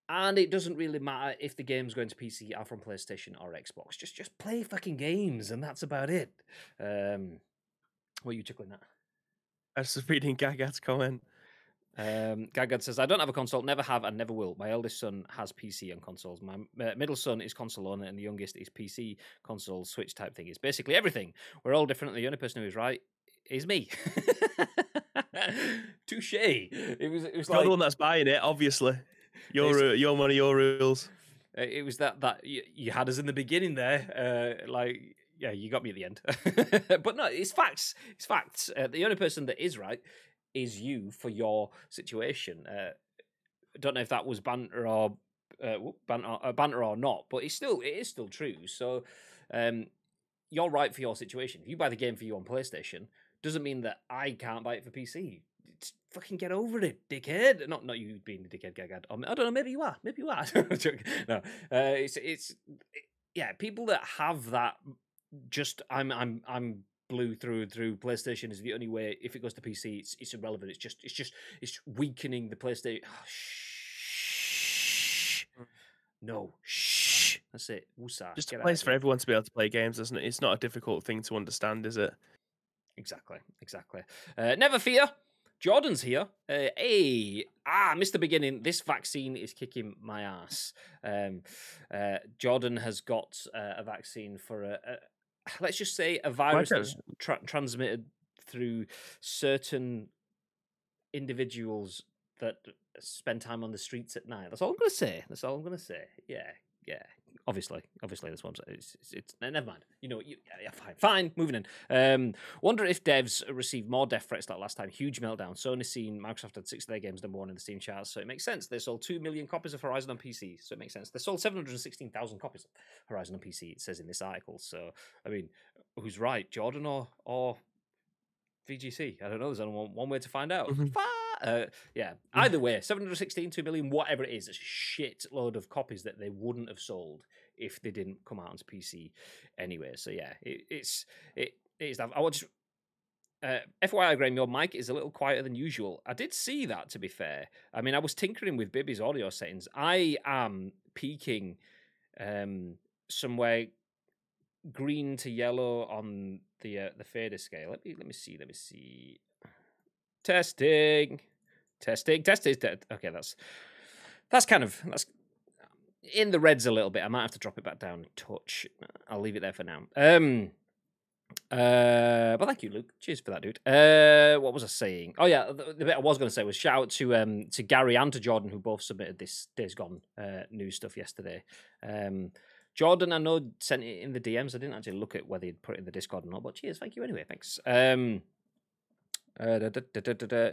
And it doesn't really matter if the game's going to PC are from PlayStation or Xbox. Just just play fucking games, and that's about it. Um, what are you chuckling at? I was reading Gagad's comment. Um, Gagad says, I don't have a console, never have, and never will. My eldest son has PC and consoles. My uh, middle son is console owner, and the youngest is PC, console, Switch type thing. It's basically everything. We're all different. The only person who is right is me. (laughs) Touche. It was. It was You're like, the one that's buying it, obviously. Your your money, your rules. Uh, it was that that you, you had us in the beginning there, uh, like yeah, you got me at the end. (laughs) but no, it's facts. It's facts. Uh, the only person that is right is you for your situation. Uh, I don't know if that was banter or uh, banter, uh, banter or not, but it's still it is still true. So um, you're right for your situation. If you buy the game for you on PlayStation, doesn't mean that I can't buy it for PC. fucking get over it, dickhead. Not not you being a dickhead, Gagad. I don't know. Maybe you are. Maybe you are. (laughs) no, uh, it's it's it, yeah. People that have that, just I'm I'm I'm blue through and through. PlayStation is the only way. If it goes to PC, it's it's irrelevant. It's just it's just it's weakening the PlayStation. Oh, shh. Mm. No, shh. That's it. Woosah. Just a place for everyone to be able to play games, isn't it? It's not a difficult thing to understand, is it? Exactly, exactly. Uh, never fear. Jordan's here. Uh, hey, ah, missed the beginning. This vaccine is kicking my ass. Um, uh, Jordan has got uh, a vaccine for a, let's just say, a virus that's tra- transmitted through certain individuals that spend time on the streets at night. That's all I'm going to say. That's all I'm going to say. Yeah, yeah, obviously, obviously, this one's it's, it's, it's never mind. You know, you, yeah, yeah, fine, fine. Moving in. Um, wonder if devs received more death threats like last time. Huge meltdown. Sony seen Microsoft had six of their games number one in the Steam charts, so it makes sense. They sold two million copies of Horizon on PC, so it makes sense. They sold seven hundred sixteen thousand copies of Horizon on PC. It says in this article. So I mean, who's right, Jordan or or VGC? I don't know. There's only one, one way to find out. Mm-hmm. Uh, yeah. Either way, 716, 2 million, whatever it is, it's a shit load of copies that they wouldn't have sold if they didn't come out onto PC anyway. So yeah, it, it's it, it is. I will just uh, FYI, Graham, your mic is a little quieter than usual. I did see that, to be fair. I mean, I was tinkering with Bibby's audio settings. I am peaking um, somewhere green to yellow on the uh, the fader scale. Let me let me see. Let me see. Testing, testing, testing. Okay, that's that's kind of that's in the reds a little bit. I might have to drop it back down a touch. I'll leave it there for now. Um, uh, but thank you, Luke. Cheers for that, dude. Uh, what was I saying? Oh yeah, the, the bit I was going to say was shout out to um to Gari and to Jordan who both submitted this Days Gone uh, news stuff yesterday. Um, Jordan, I know sent it in the DMs. I didn't actually look at whether he'd put it in the Discord or not, but cheers, thank you anyway. Thanks. Um, uh, da, da, da,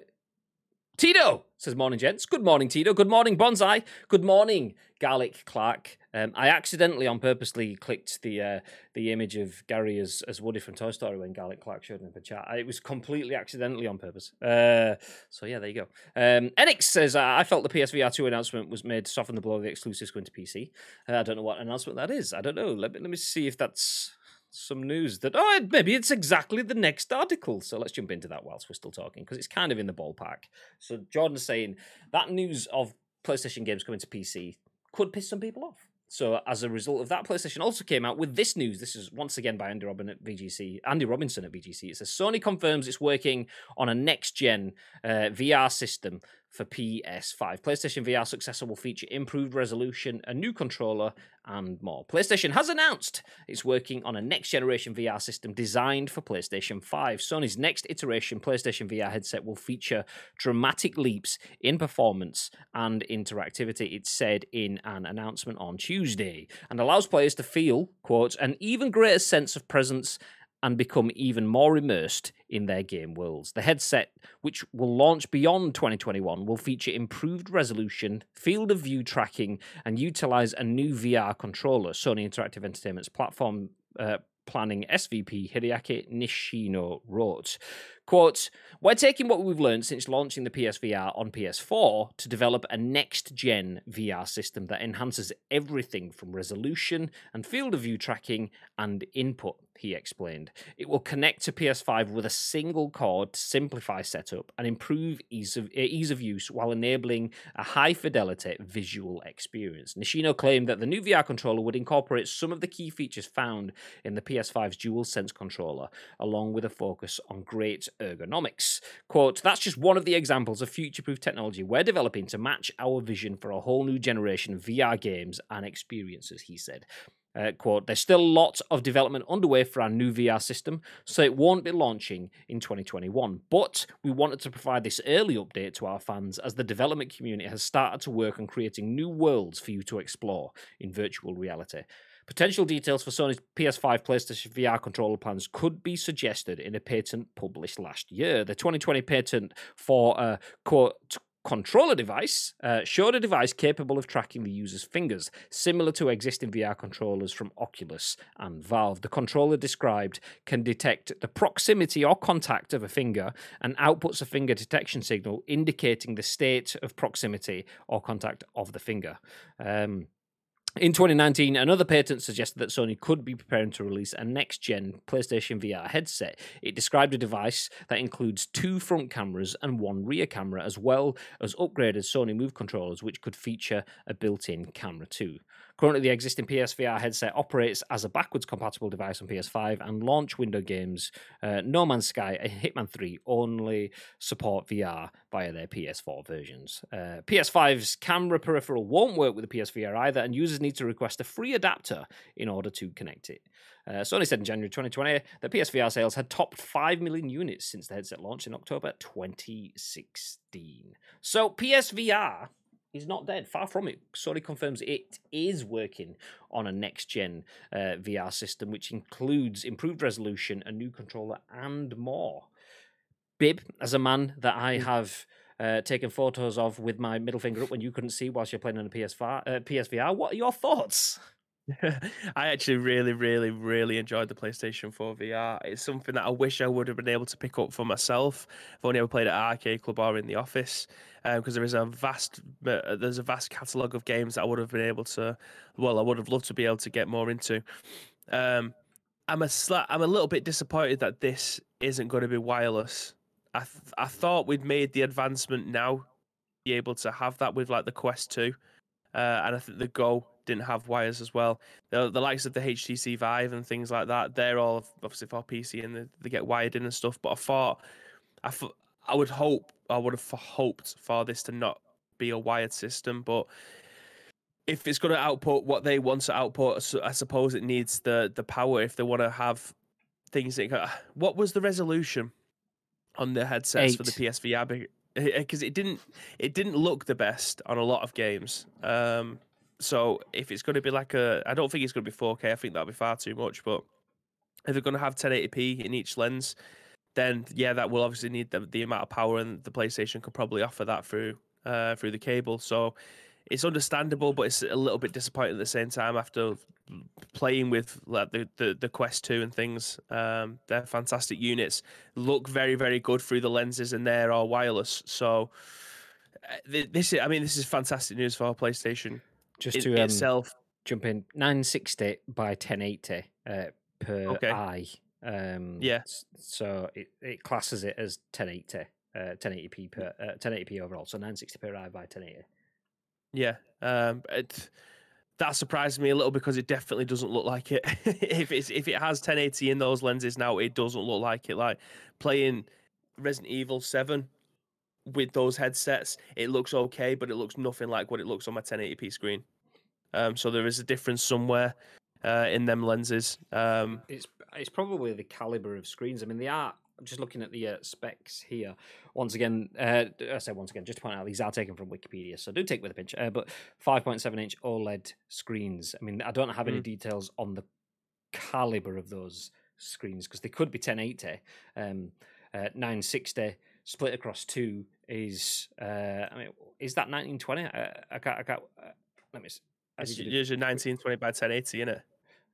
Tito says, Morning, gents. Good morning, Tito. Good morning, Bonsai. Good morning, Garlic Clark. Um, I accidentally, on purposely, clicked the uh, the image of Gari as, as Woody from Toy Story when Garlic Clark showed him for chat. It was completely accidentally on purpose. Uh, so, yeah, there you go. Um, Enix says, I felt the PSVR 2 announcement was made to soften the blow of the exclusives going to PC. Uh, I don't know what announcement that is. I don't know. Let me, let me see if that's some news that oh maybe it's exactly the next article. So let's jump into that whilst we're still talking because it's kind of in the ballpark. So Jordan's saying that news of PlayStation games coming to PC could piss some people off. So as a result of that, PlayStation also came out with this news. This is once again by Andy Robin at VGC. Andy Robinson at VGC. It says Sony confirms it's working on a next gen uh, VR system for PS5. PlayStation VR successor will feature improved resolution, a new controller, and more. PlayStation has announced it's working on a next generation VR system designed for PlayStation 5. Sony's next iteration PlayStation VR headset will feature dramatic leaps in performance and interactivity, it said in an announcement on Tuesday, and allows players to feel, quote, an even greater sense of presence and become even more immersed in their game worlds. The headset, which will launch beyond 2021, will feature improved resolution, field of view tracking, and utilize a new VR controller. Sony Interactive Entertainment's platform uh, planning SVP Hideaki Nishino wrote. Quote, We're taking what we've learned since launching the PSVR on PS4 to develop a next gen VR system that enhances everything from resolution and field of view tracking and input he explained. It will connect to PS5 with a single cord to simplify setup and improve ease of, eh, ease of use while enabling a high fidelity visual experience. Nishino claimed that the new VR controller would incorporate some of the key features found in the PS5's DualSense controller, along with a focus on great ergonomics. Quote, that's just one of the examples of future proof technology we're developing to match our vision for a whole new generation of VR games and experiences, he said. Uh, quote, there's still lots of development underway for our new VR system, so it won't be launching in 2021. But we wanted to provide this early update to our fans as the development community has started to work on creating new worlds for you to explore in virtual reality. Potential details for Sony's PS5 PlayStation VR controller plans could be suggested in a patent published last year. The 2020 patent for a quote controller device uh, showed a device capable of tracking the user's fingers, similar to existing VR controllers from Oculus and Valve. The controller described can detect the proximity or contact of a finger and outputs a finger detection signal indicating the state of proximity or contact of the finger. Um, in 2019, another patent suggested that Sony could be preparing to release a next gen PlayStation VR headset. It described a device that includes two front cameras and one rear camera, as well as upgraded Sony Move controllers, which could feature a built in camera too. Currently, the existing PSVR headset operates as a backwards compatible device on PS5, and launch window games uh, No Man's Sky and Hitman 3 only support VR via their PS4 versions. Uh, PS5's camera peripheral won't work with the PSVR either, and users need to request a free adapter in order to connect it. Uh, Sony said in January 2020 that PSVR sales had topped 5 million units since the headset launched in October 2016. So, PSVR is not dead. Far from it. Sony confirms it is working on a next gen uh, VR system, which includes improved resolution, a new controller, and more. Bib, as a man that I have uh, taken photos of with my middle finger up when you couldn't see whilst you're playing on a PS5, uh, PSVR, what are your thoughts? (laughs) I actually really, really, really enjoyed the PlayStation 4 VR. It's something that I wish I would have been able to pick up for myself. I've only ever played at arcade club or in the office, because um, there is a vast, uh, there's a vast catalog of games that I would have been able to. Well, I would have loved to be able to get more into. Um, I'm a sla- I'm a little bit disappointed that this isn't going to be wireless. I th- I thought we'd made the advancement now, be able to have that with like the Quest 2, uh, and I think the Go didn't have wires as well. The, the likes of the HTC Vive and things like that, they're all obviously for PC and they, they get wired in and stuff. But I thought, I, thought, I would hope, I would have hoped for this to not be a wired system. But if it's going to output what they want to output, I suppose it needs the the power if they want to have things. That, (sighs) what was the resolution on the headsets Eight. for the PSVR? Because it didn't, it didn't look the best on a lot of games. Um, so if it's going to be like a, I don't think it's going to be 4K. I think that'll be far too much. But if they're going to have 1080p in each lens, then yeah, that will obviously need the, the amount of power, and the PlayStation could probably offer that through uh, through the cable. So it's understandable, but it's a little bit disappointing at the same time after playing with like the, the, the Quest 2 and things. Um, they're fantastic units, look very very good through the lenses, and they're all wireless. So uh, this is, I mean, this is fantastic news for our PlayStation just to um, itself jump in 960 by 1080 uh, per okay. eye. Um, yeah. So it, it classes it as 1080, uh, 1080p per uh, 1080p overall. So 960 per eye by 1080. Yeah. Um, it, that surprised me a little because it definitely doesn't look like it. (laughs) if it's if it has 1080 in those lenses now, it doesn't look like it. Like playing Resident Evil 7 with those headsets, it looks okay, but it looks nothing like what it looks on my 1080p screen. Um, so there is a difference somewhere uh, in them lenses. Um, it's it's probably the caliber of screens. I mean, they are. I'm just looking at the uh, specs here. Once again, uh, I say once again, just to point out, these are taken from Wikipedia, so do take with a pinch. Uh, but 5.7 inch OLED screens. I mean, I don't have any mm. details on the caliber of those screens because they could be 1080, um, uh, 960 split across two is uh, I mean, is that 1920? I, I can't. I can't. Uh, let me. See. It's usually 1920 by 1080, isn't it?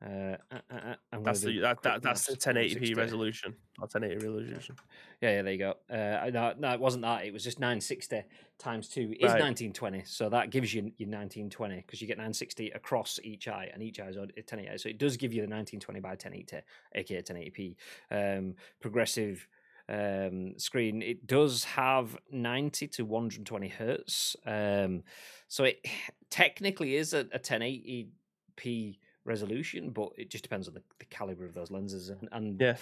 Uh, uh, uh, uh that's the that, that that's the 1080p resolution or 1080 resolution. Yeah, yeah, there you go. Uh, no, no, it wasn't that. It was just 960 times two is right. 1920. So that gives you your 1920 because you get 960 across each eye, and each eye is 1080. So it does give you the 1920 by 1080, aka 1080p. Um, progressive um, screen. It does have 90 to 120 hertz. Um, so it (sighs) technically is a, a 1080p resolution, but it just depends on the, the caliber of those lenses. And, and yeah,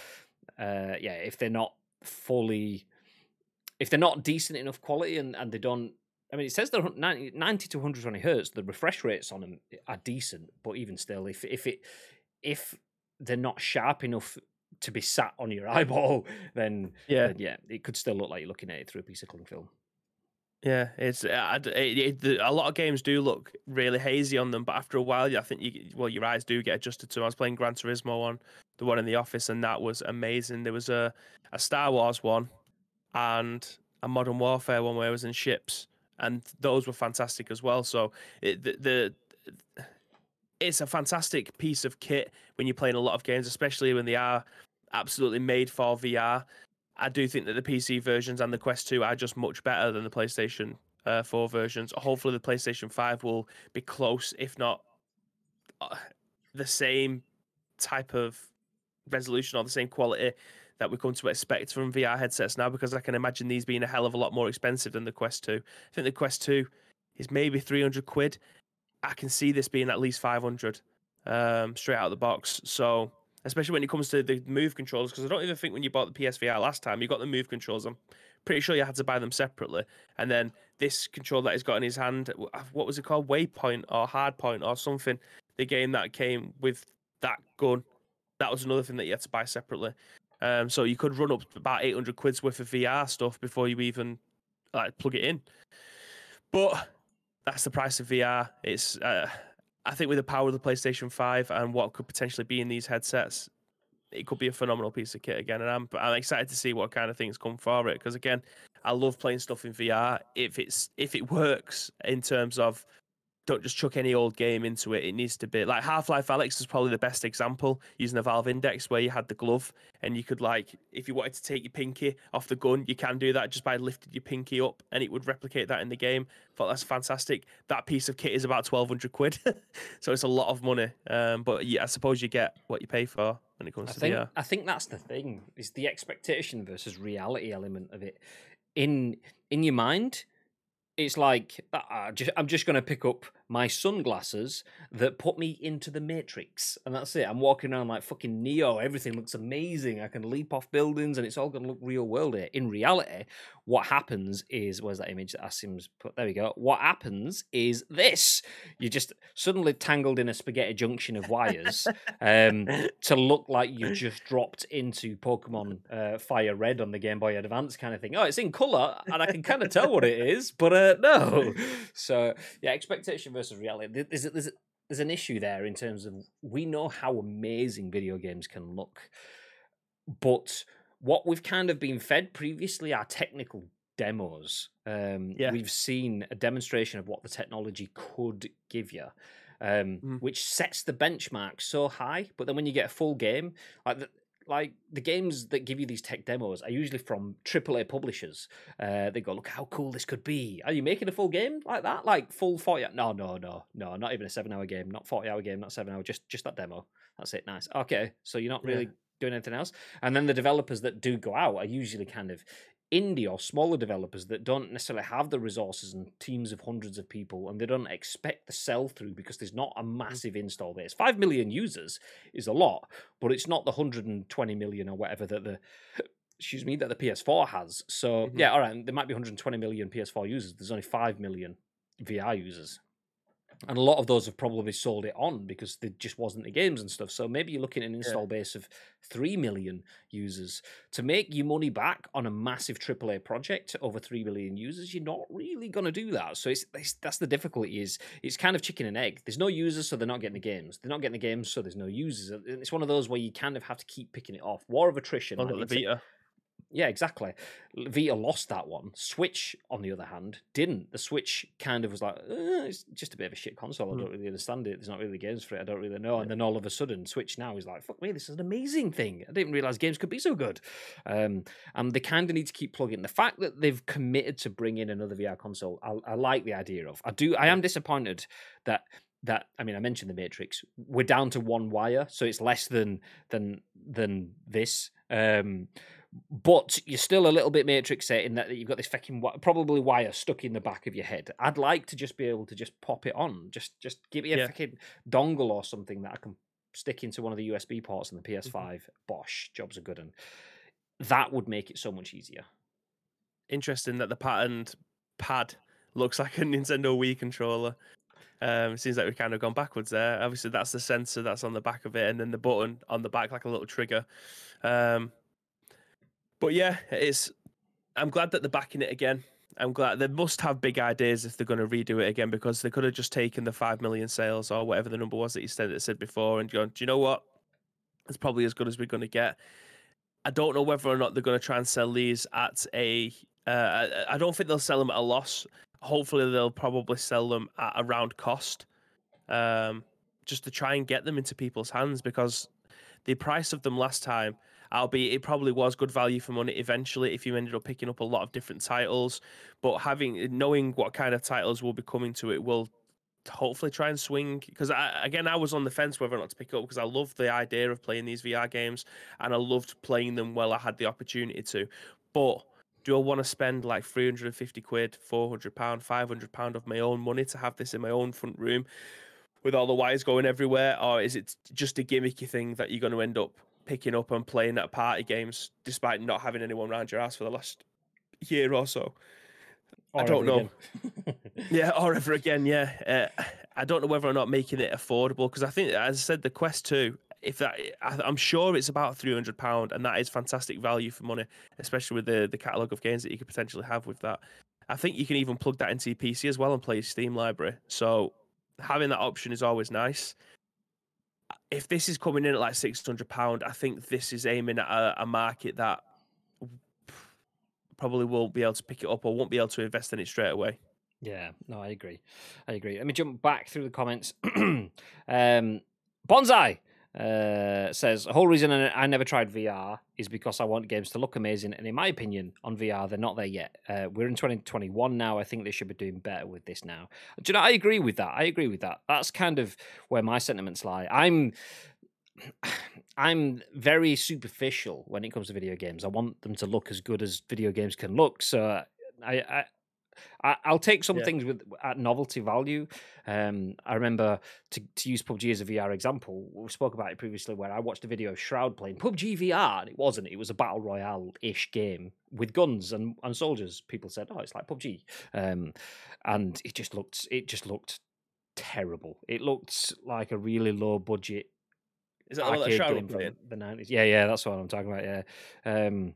uh, yeah, if they're not fully, if they're not decent enough quality and, and they don't, I mean, it says they're 90, 90 to 120 hertz. The refresh rates on them are decent, but even still, if if it if they're not sharp enough to be sat on your (laughs) eyeball, then yeah, then yeah, it could still look like you're looking at it through a piece of cling film. Yeah, it's uh, it, it, a lot of games do look really hazy on them, but after a while, I think you well your eyes do get adjusted to. Them. I was playing Gran Turismo on the one in the office, and that was amazing. There was a a Star Wars one and a Modern Warfare one where I was in ships, and those were fantastic as well. So it, the, the it's a fantastic piece of kit when you're playing a lot of games, especially when they are absolutely made for VR. I do think that the PC versions and the Quest 2 are just much better than the PlayStation uh, 4 versions. Hopefully, the PlayStation 5 will be close, if not uh, the same type of resolution or the same quality that we come to expect from VR headsets now because I can imagine these being a hell of a lot more expensive than the Quest 2. I think the Quest 2 is maybe 300 quid. I can see this being at least 500 um, straight out of the box. So, especially when it comes to the move controllers, because I don't even think when you bought the PSVR last time, you got the move controls. I'm pretty sure you had to buy them separately. And then this controller that he's got in his hand, what was it called? Waypoint or Hardpoint or something. The game that came with that gun, that was another thing that you had to buy separately. Um, so you could run up about 800 quid's worth of VR stuff before you even like plug it in. But that's the price of VR. It's uh, I think with the power of the PlayStation Five and what could potentially be in these headsets, it could be a phenomenal piece of kit again. And I'm I'm excited to see what kind of things come for it because again, I love playing stuff in VR. If it's if it works in terms of don't just chuck any old game into it. It needs to be like Half Life Alyx is probably the best example using the Valve Index where you had the glove and you could like if you wanted to take your pinky off the gun, you can do that just by lifting your pinky up and it would replicate that in the game. Thought that's fantastic. That piece of kit is about twelve hundred quid, (laughs) so it's a lot of money. Um, but yeah, I suppose you get what you pay for when it comes I to think, VR. I think that's the thing is the expectation versus reality element of it. In in your mind, it's like uh, I'm just going to pick up my sunglasses that put me into the Matrix, and that's it. I'm walking around like fucking Neo. Everything looks amazing. I can leap off buildings, and it's all going to look real world here. In reality, what happens is where's that image that Asim's put? There we go. What happens is this: you're just suddenly tangled in a spaghetti junction of wires (laughs) um, to look like you just dropped into Pokemon uh, Fire Red on the Game Boy Advance kind of thing. Oh, it's in color, and I can kind of tell what it is, but uh, no. (laughs) So yeah, expectation versus reality. There's, there's, there's an issue there in terms of we know how amazing video games can look, but what we've kind of been fed previously are technical demos. Um, Yeah. We've seen a demonstration of what the technology could give you. Um, Mhm. Which sets the benchmark so high, but then when you get a full game, like the, like the games that give you these tech demos are usually from AAA publishers. Uh, they go, look how cool this could be. Are you making a full game like that? Like full forty? No, no, no, no, not even a seven-hour game, not forty-hour game, not seven-hour. Just just that demo. That's it. Nice. Okay, so you're not Yeah. really doing anything else. And then the developers that do go out are usually kind of indie or smaller developers that don't necessarily have the resources and teams of hundreds of people and they don't expect the sell through because there's not a massive install base. 5 million users is a lot, but it's not the 120 million or whatever that the (coughs) excuse me that the PS4 has. So, Mhm. yeah, all right, there might be 120 million PS4 users. There's only 5 million VR users. And a lot of those have probably sold it on because there just wasn't the games and stuff. So maybe you're looking at an install base of 3 million users. To make your money back on a massive AAA project over 3 million users, you're not really going to do that. So it's, it's that's the difficulty is it's kind of chicken and egg. There's no users, so they're not getting the games. They're not getting the games, so there's no users. And It's one of those where you kind of have to keep picking it off. War of attrition. Like the Vita. Yeah, exactly. Vita lost that one. Switch, on the other hand, didn't. The Switch kind of was like, "Uh, it's just a bit of a shit console. I Hmm. don't really understand it. There's not really games for it. I don't really know. And then all of a sudden, Switch now is like, fuck me, this is an amazing thing. I didn't realize games could be so good. Um, and they kind of need to keep plugging. The fact that they've committed to bring in another VR console, I, I like the idea of. I do. I am disappointed that that I mean I mentioned the Matrix. We're down to one wire, so it's less than than than this. Um, but you're still a little bit Matrix set in that you've got this fucking probably wire stuck in the back of your head. I'd like to just be able to just pop it on, just just give me a Yeah. fucking dongle or something that I can stick into one of the USB ports on the PS5. Bosh, jobs are good, and that would make it so much easier. Interesting that the patterned pad looks like a (laughs) Nintendo Wii controller. Um, seems like we've kind of gone backwards there. Obviously, that's the sensor that's on the back of it, and then the button on the back, like a little trigger. Um, but yeah, it's. I'm glad that they're backing it again. I'm glad they must have big ideas if they're going to redo it again because they could have just taken the five million sales or whatever the number was that you said that said before and gone. Do you know what? It's probably as good as we're going to get. I don't know whether or not they're going to try and sell these at a. Uh, I- don't think they'll sell them at a loss. hopefully they'll probably sell them at around cost, um, just to try and get them into people's hands because the price of them last time, albeit it probably was good value for money eventually if you ended up picking up a lot of different titles, but having knowing what kind of titles will be coming to it will hopefully try and swing because I, again I was on the fence whether or not to pick up because I love the idea of playing these VR games and I loved playing them while I had the opportunity to. But do I want to spend like 350 quid, 400 pound, 500 pound of my own money to have this in my own front room with all the wires going everywhere or is it just a gimmicky thing that you're going to end up picking up and playing at party games despite not having anyone around your house for the last year or so? Or I don't know. yeah, (laughs) or ever again. Yeah, uh, I don't know whether or not making it affordable because I think, as I said, the Quest Two. If that, I, am sure it's about three hundred pound, and that is fantastic value for money, especially with the the catalog of games that you could potentially have with that. I think you can even plug that into your PC as well and play your Steam library. So having that option is always nice. If this is coming in at like six hundred pound, I think this is aiming at a, a market that probably won't be able to pick it up or won't be able to invest in it straight away. Yeah, no, I agree. I agree. Let me jump back through the comments. (clears throat) um, Bonsai uh, says the whole reason I never tried VR is because I want games to look amazing, and in my opinion, on VR they're not there yet. Uh, we're in 2021 now. I think they should be doing better with this now. Do you know? I agree with that. I agree with that. That's kind of where my sentiments lie. I'm (sighs) I'm very superficial when it comes to video games. I want them to look as good as video games can look. So I, I I'll take some yeah. things with at novelty value. Um, I remember to, to use PUBG as a VR example. We spoke about it previously, where I watched a video of Shroud playing PUBG VR, and it wasn't. It was a battle royale ish game with guns and, and soldiers. People said, "Oh, it's like PUBG," um, and it just looked it just looked terrible. It looked like a really low budget is that all that Sharon playing? The nineties. Yeah, yeah, that's what I'm talking about. Yeah. Um,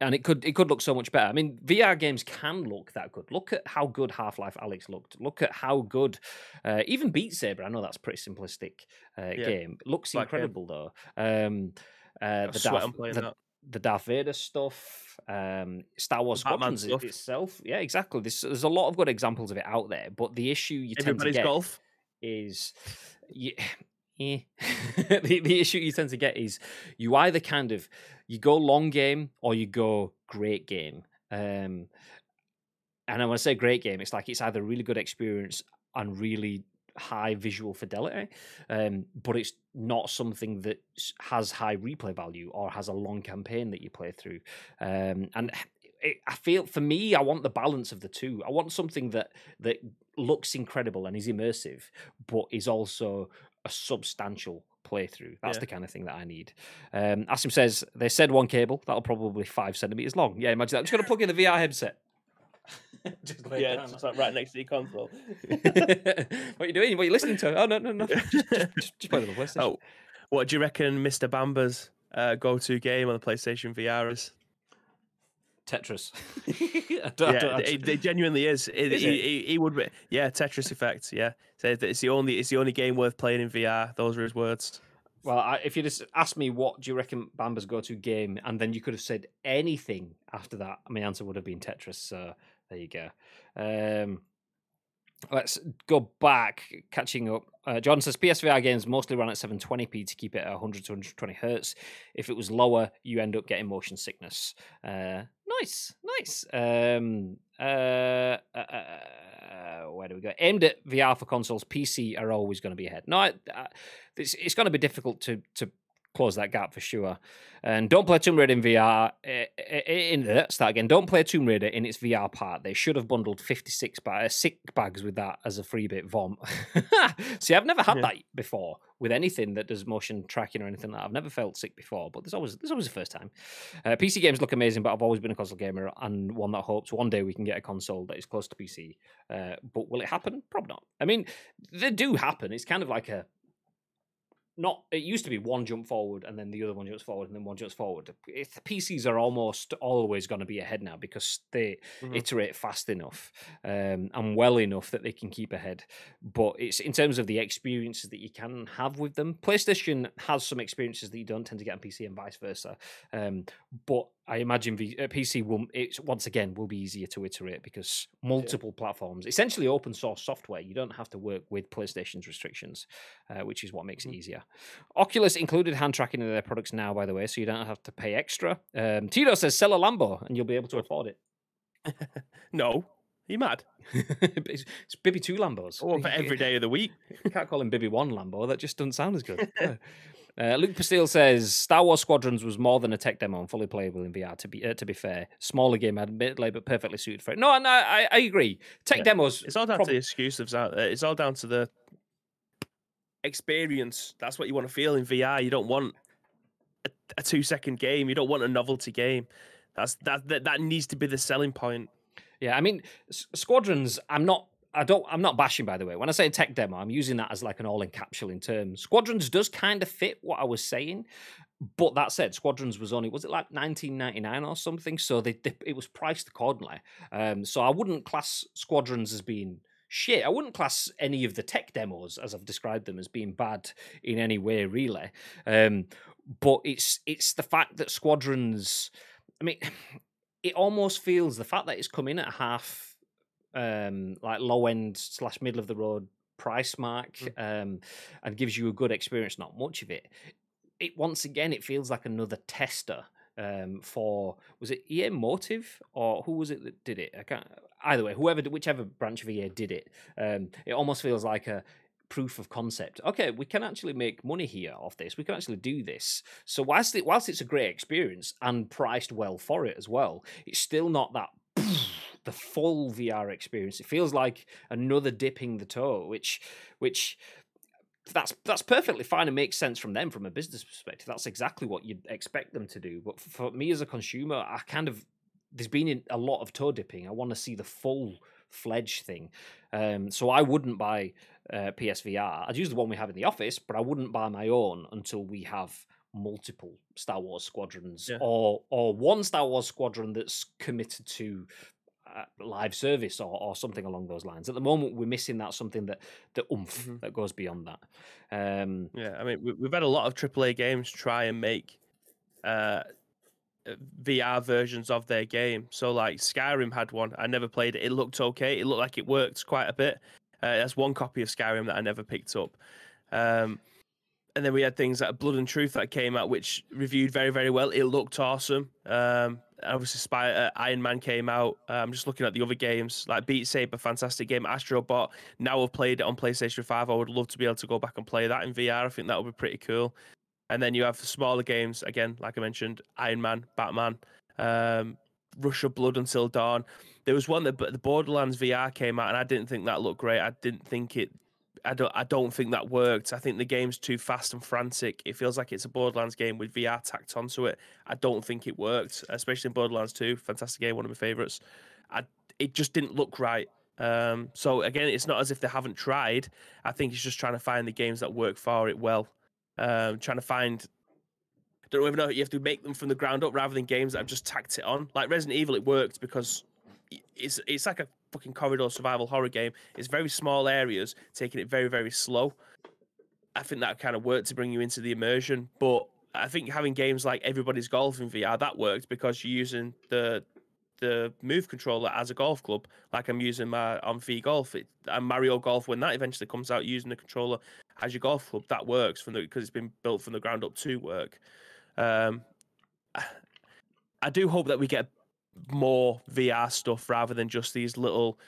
and it could it could look so much better. I mean, VR games can look that good. Look at how good Half Life Alyx looked. Look at how good uh, even Beat Saber. I know that's pretty simplistic uh, yeah. game. It looks Black incredible game. though. Um, uh, the, Darth, the, the, Darth Vader stuff, um, Star Wars Squadrons itself. Yeah, exactly. There's, there's a lot of good examples of it out there. But the issue you Everybody's tend to get golf is. You, eh. (laughs) the, the issue you tend to get is you either kind of you go long game or you go great game. Um, and I want to say great game, it's like it's either really good experience and really high visual fidelity, um, but it's not something that has high replay value or has a long campaign that you play through. Um, and I feel for me, I want the balance of the two. I want something that that looks incredible and is immersive, but is also a substantial playthrough. That's yeah. the kind of thing that I need. Um, Asim says they said one cable that'll probably be five centimeters long. Yeah, imagine that. I'm just going to plug in the VR headset. (laughs) just yeah, just like right next to your console. (laughs) what are you doing? What are you listening to? Oh no, no, no. Just, just, just play the (laughs) PlayStation. Oh, what do you reckon, Mister Bamba's uh, go-to game on the PlayStation VR is? Tetris. (laughs) yeah, it, it, genuinely is. It, is he, he, he, would. Yeah, Tetris effect. Yeah, so it's the only it's the only game worth playing in VR. Those are his words. Well, I, if you just asked me what do you reckon Bamba's go-to game, and then you could have said anything after that, my answer would have been Tetris. So there you go. Um, let's go back, catching up. Uh, John says PSVR games mostly run at 720p to keep it at 100 to 120 hertz. If it was lower, you end up getting motion sickness. Uh, nice, nice. Um, uh, uh, uh, uh, where do we go? Aimed at VR for consoles, PC are always going to be ahead. No, I, it's, it's going to be difficult to to close that gap for sure. And don't play Tomb Raider in VR. Eh, eh, eh, in, start again. Don't play Tomb Raider in its VR part. They should have bundled 56 ba- sick bags with that as a free bit vom. (laughs) See, I've never had yeah. that before with anything that does motion tracking or anything like that. I've never felt sick before, but there's always there's always a first time. Uh, PC games look amazing, but I've always been a console gamer and one that hopes one day we can get a console that is close to PC. Uh, but will it happen? Probably not. I mean, they do happen. It's kind of like a not it used to be one jump forward and then the other one jumps forward and then one jumps forward. It, PCs are almost always going to be ahead now because they mm-hmm. iterate fast enough um, and well enough that they can keep ahead. But it's in terms of the experiences that you can have with them. PlayStation has some experiences that you don't tend to get on PC and vice versa. Um, but I imagine v, uh, PC will it's once again will be easier to iterate because multiple yeah. platforms, essentially open source software. You don't have to work with PlayStation's restrictions, uh, which is what makes mm-hmm. it easier. Oculus included hand tracking in their products now, by the way, so you don't have to pay extra. Um, Tito says sell a Lambo and you'll be able to afford it. (laughs) no, are you mad? (laughs) it's, it's Bibby two Lambos. Or for (laughs) every day of the week. You can't call him Bibby one Lambo. That just doesn't sound as good. Uh, Luke Pastille says Star Wars Squadrons was more than a tech demo and fully playable in VR. To be uh, to be fair, smaller game admittedly, but perfectly suited for it. No, no, I, I agree. Tech yeah. demos. It's all down prob- to the exclusives out there. It's all down to the experience. That's what you want to feel in VR. You don't want a, a two second game. You don't want a novelty game. That's that, that that needs to be the selling point. Yeah, I mean, Squadrons. I'm not I don't. I'm not bashing, by the way. When I say tech demo, I'm using that as like an all-encapsulating term. Squadrons does kind of fit what I was saying, but that said, Squadrons was only was it like 1999 or something? So they, they it was priced accordingly. Um, so I wouldn't class Squadrons as being shit. I wouldn't class any of the tech demos as I've described them as being bad in any way, really. Um, but it's it's the fact that Squadrons. I mean, (sighs) it almost feels the fact that it's come in at half um, like low end slash middle of the road price mark mm. um, and gives you a good experience. Not much of it. It once again, it feels like another tester um, for was it EA Motive or who was it that did it? I can't. Either way, whoever, whichever branch of EA did it, um, it almost feels like a proof of concept. Okay, we can actually make money here off this. We can actually do this. So whilst it, whilst it's a great experience and priced well for it as well, it's still not that the full VR experience. It feels like another dipping the toe, which which that's that's perfectly fine and makes sense from them from a business perspective. That's exactly what you'd expect them to do. But for me as a consumer, I kind of there's been a lot of toe dipping. I want to see the full fledged thing. Um, so I wouldn't buy uh, PSVR. I'd use the one we have in the office, but I wouldn't buy my own until we have multiple Star Wars squadrons yeah. or or one Star Wars squadron that's committed to live service or, or something along those lines. At the moment, we're missing that something that the oomph mm-hmm. that goes beyond that. Um, yeah, I mean, we've had a lot of AAA games try and make uh, uh VR versions of their game. So, like Skyrim had one. I never played it. It looked okay. It looked like it worked quite a bit. Uh, that's one copy of Skyrim that I never picked up. Um, and then we had things like Blood and Truth that came out, which reviewed very, very well. It looked awesome. Um, obviously, Spy, uh, Iron Man came out. Uh, I'm just looking at the other games like Beat Saber, fantastic game. Astrobot. Now I've played it on PlayStation Five. I would love to be able to go back and play that in VR. I think that would be pretty cool. And then you have smaller games again, like I mentioned, Iron Man, Batman, um, of Blood Until Dawn. There was one that the Borderlands VR came out, and I didn't think that looked great. I didn't think it I don't I don't think that worked. I think the game's too fast and frantic. It feels like it's a Borderlands game with VR tacked onto it. I don't think it worked, especially in Borderlands 2. Fantastic game, one of my favorites. I it just didn't look right. Um, so again, it's not as if they haven't tried. I think it's just trying to find the games that work for it well. Um, trying to find don't even know you have to make them from the ground up rather than games that have just tacked it on. Like Resident Evil, it worked because it's it's like a fucking corridor survival horror game. It's very small areas, taking it very very slow. I think that kind of worked to bring you into the immersion, but I think having games like Everybody's Golf in VR that worked because you're using the the move controller as a golf club, like I'm using my on V Golf it, and Mario Golf. When that eventually comes out, using the controller as your golf club, that works from the because it's been built from the ground up to work. Um, (sighs) I do hope that we get more VR stuff rather than just these little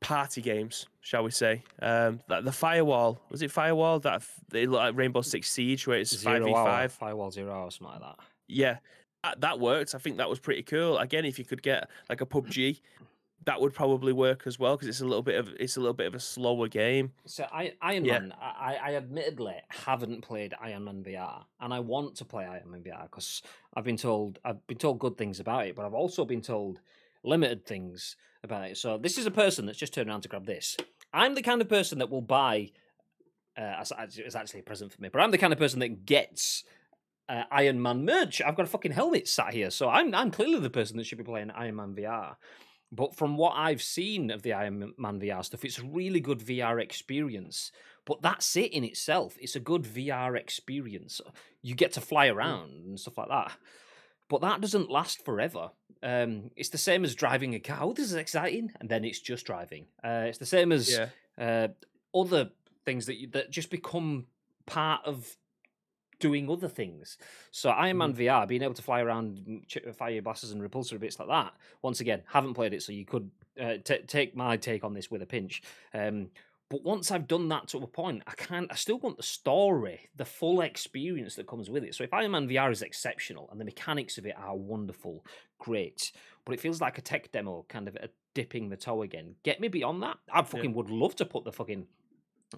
party games, shall we say? Um, like the firewall was it firewall that they look like Rainbow Six Siege where it's five v five firewall zero or something like that. Yeah, that, that worked. I think that was pretty cool. Again, if you could get like a PUBG that would probably work as well because it's a little bit of it's a little bit of a slower game. So I Iron yeah. Man, I, I admittedly haven't played Iron Man VR, and I want to play Iron Man VR because I've been told I've been told good things about it, but I've also been told limited things about it. So this is a person that's just turned around to grab this. I'm the kind of person that will buy. Uh, it's actually a present for me, but I'm the kind of person that gets uh, Iron Man merch. I've got a fucking helmet sat here, so I'm I'm clearly the person that should be playing Iron Man VR. But from what I've seen of the Iron Man VR stuff, it's a really good VR experience. But that's it in itself. It's a good VR experience. You get to fly hmm. around and stuff like that. but that doesn't last forever. Um, it's the same as driving a car. Oh, this is exciting, and then it's just driving. Uh, it's the same as Yeah. uh, other things that you, that just become part of doing other things. So Iron Man VR, being able to fly around, fire your blasters and repulsor bits like that. Once again, haven't played it, so you could uh, t- take my take on this with a pinch. Um, but once I've done that to a point, I can't. I still want the story, the full experience that comes with it. So if Iron Man VR is exceptional and the mechanics of it are wonderful, great, but it feels like a tech demo, kind of a dipping the toe again. Get me beyond that. I fucking would love to put the fucking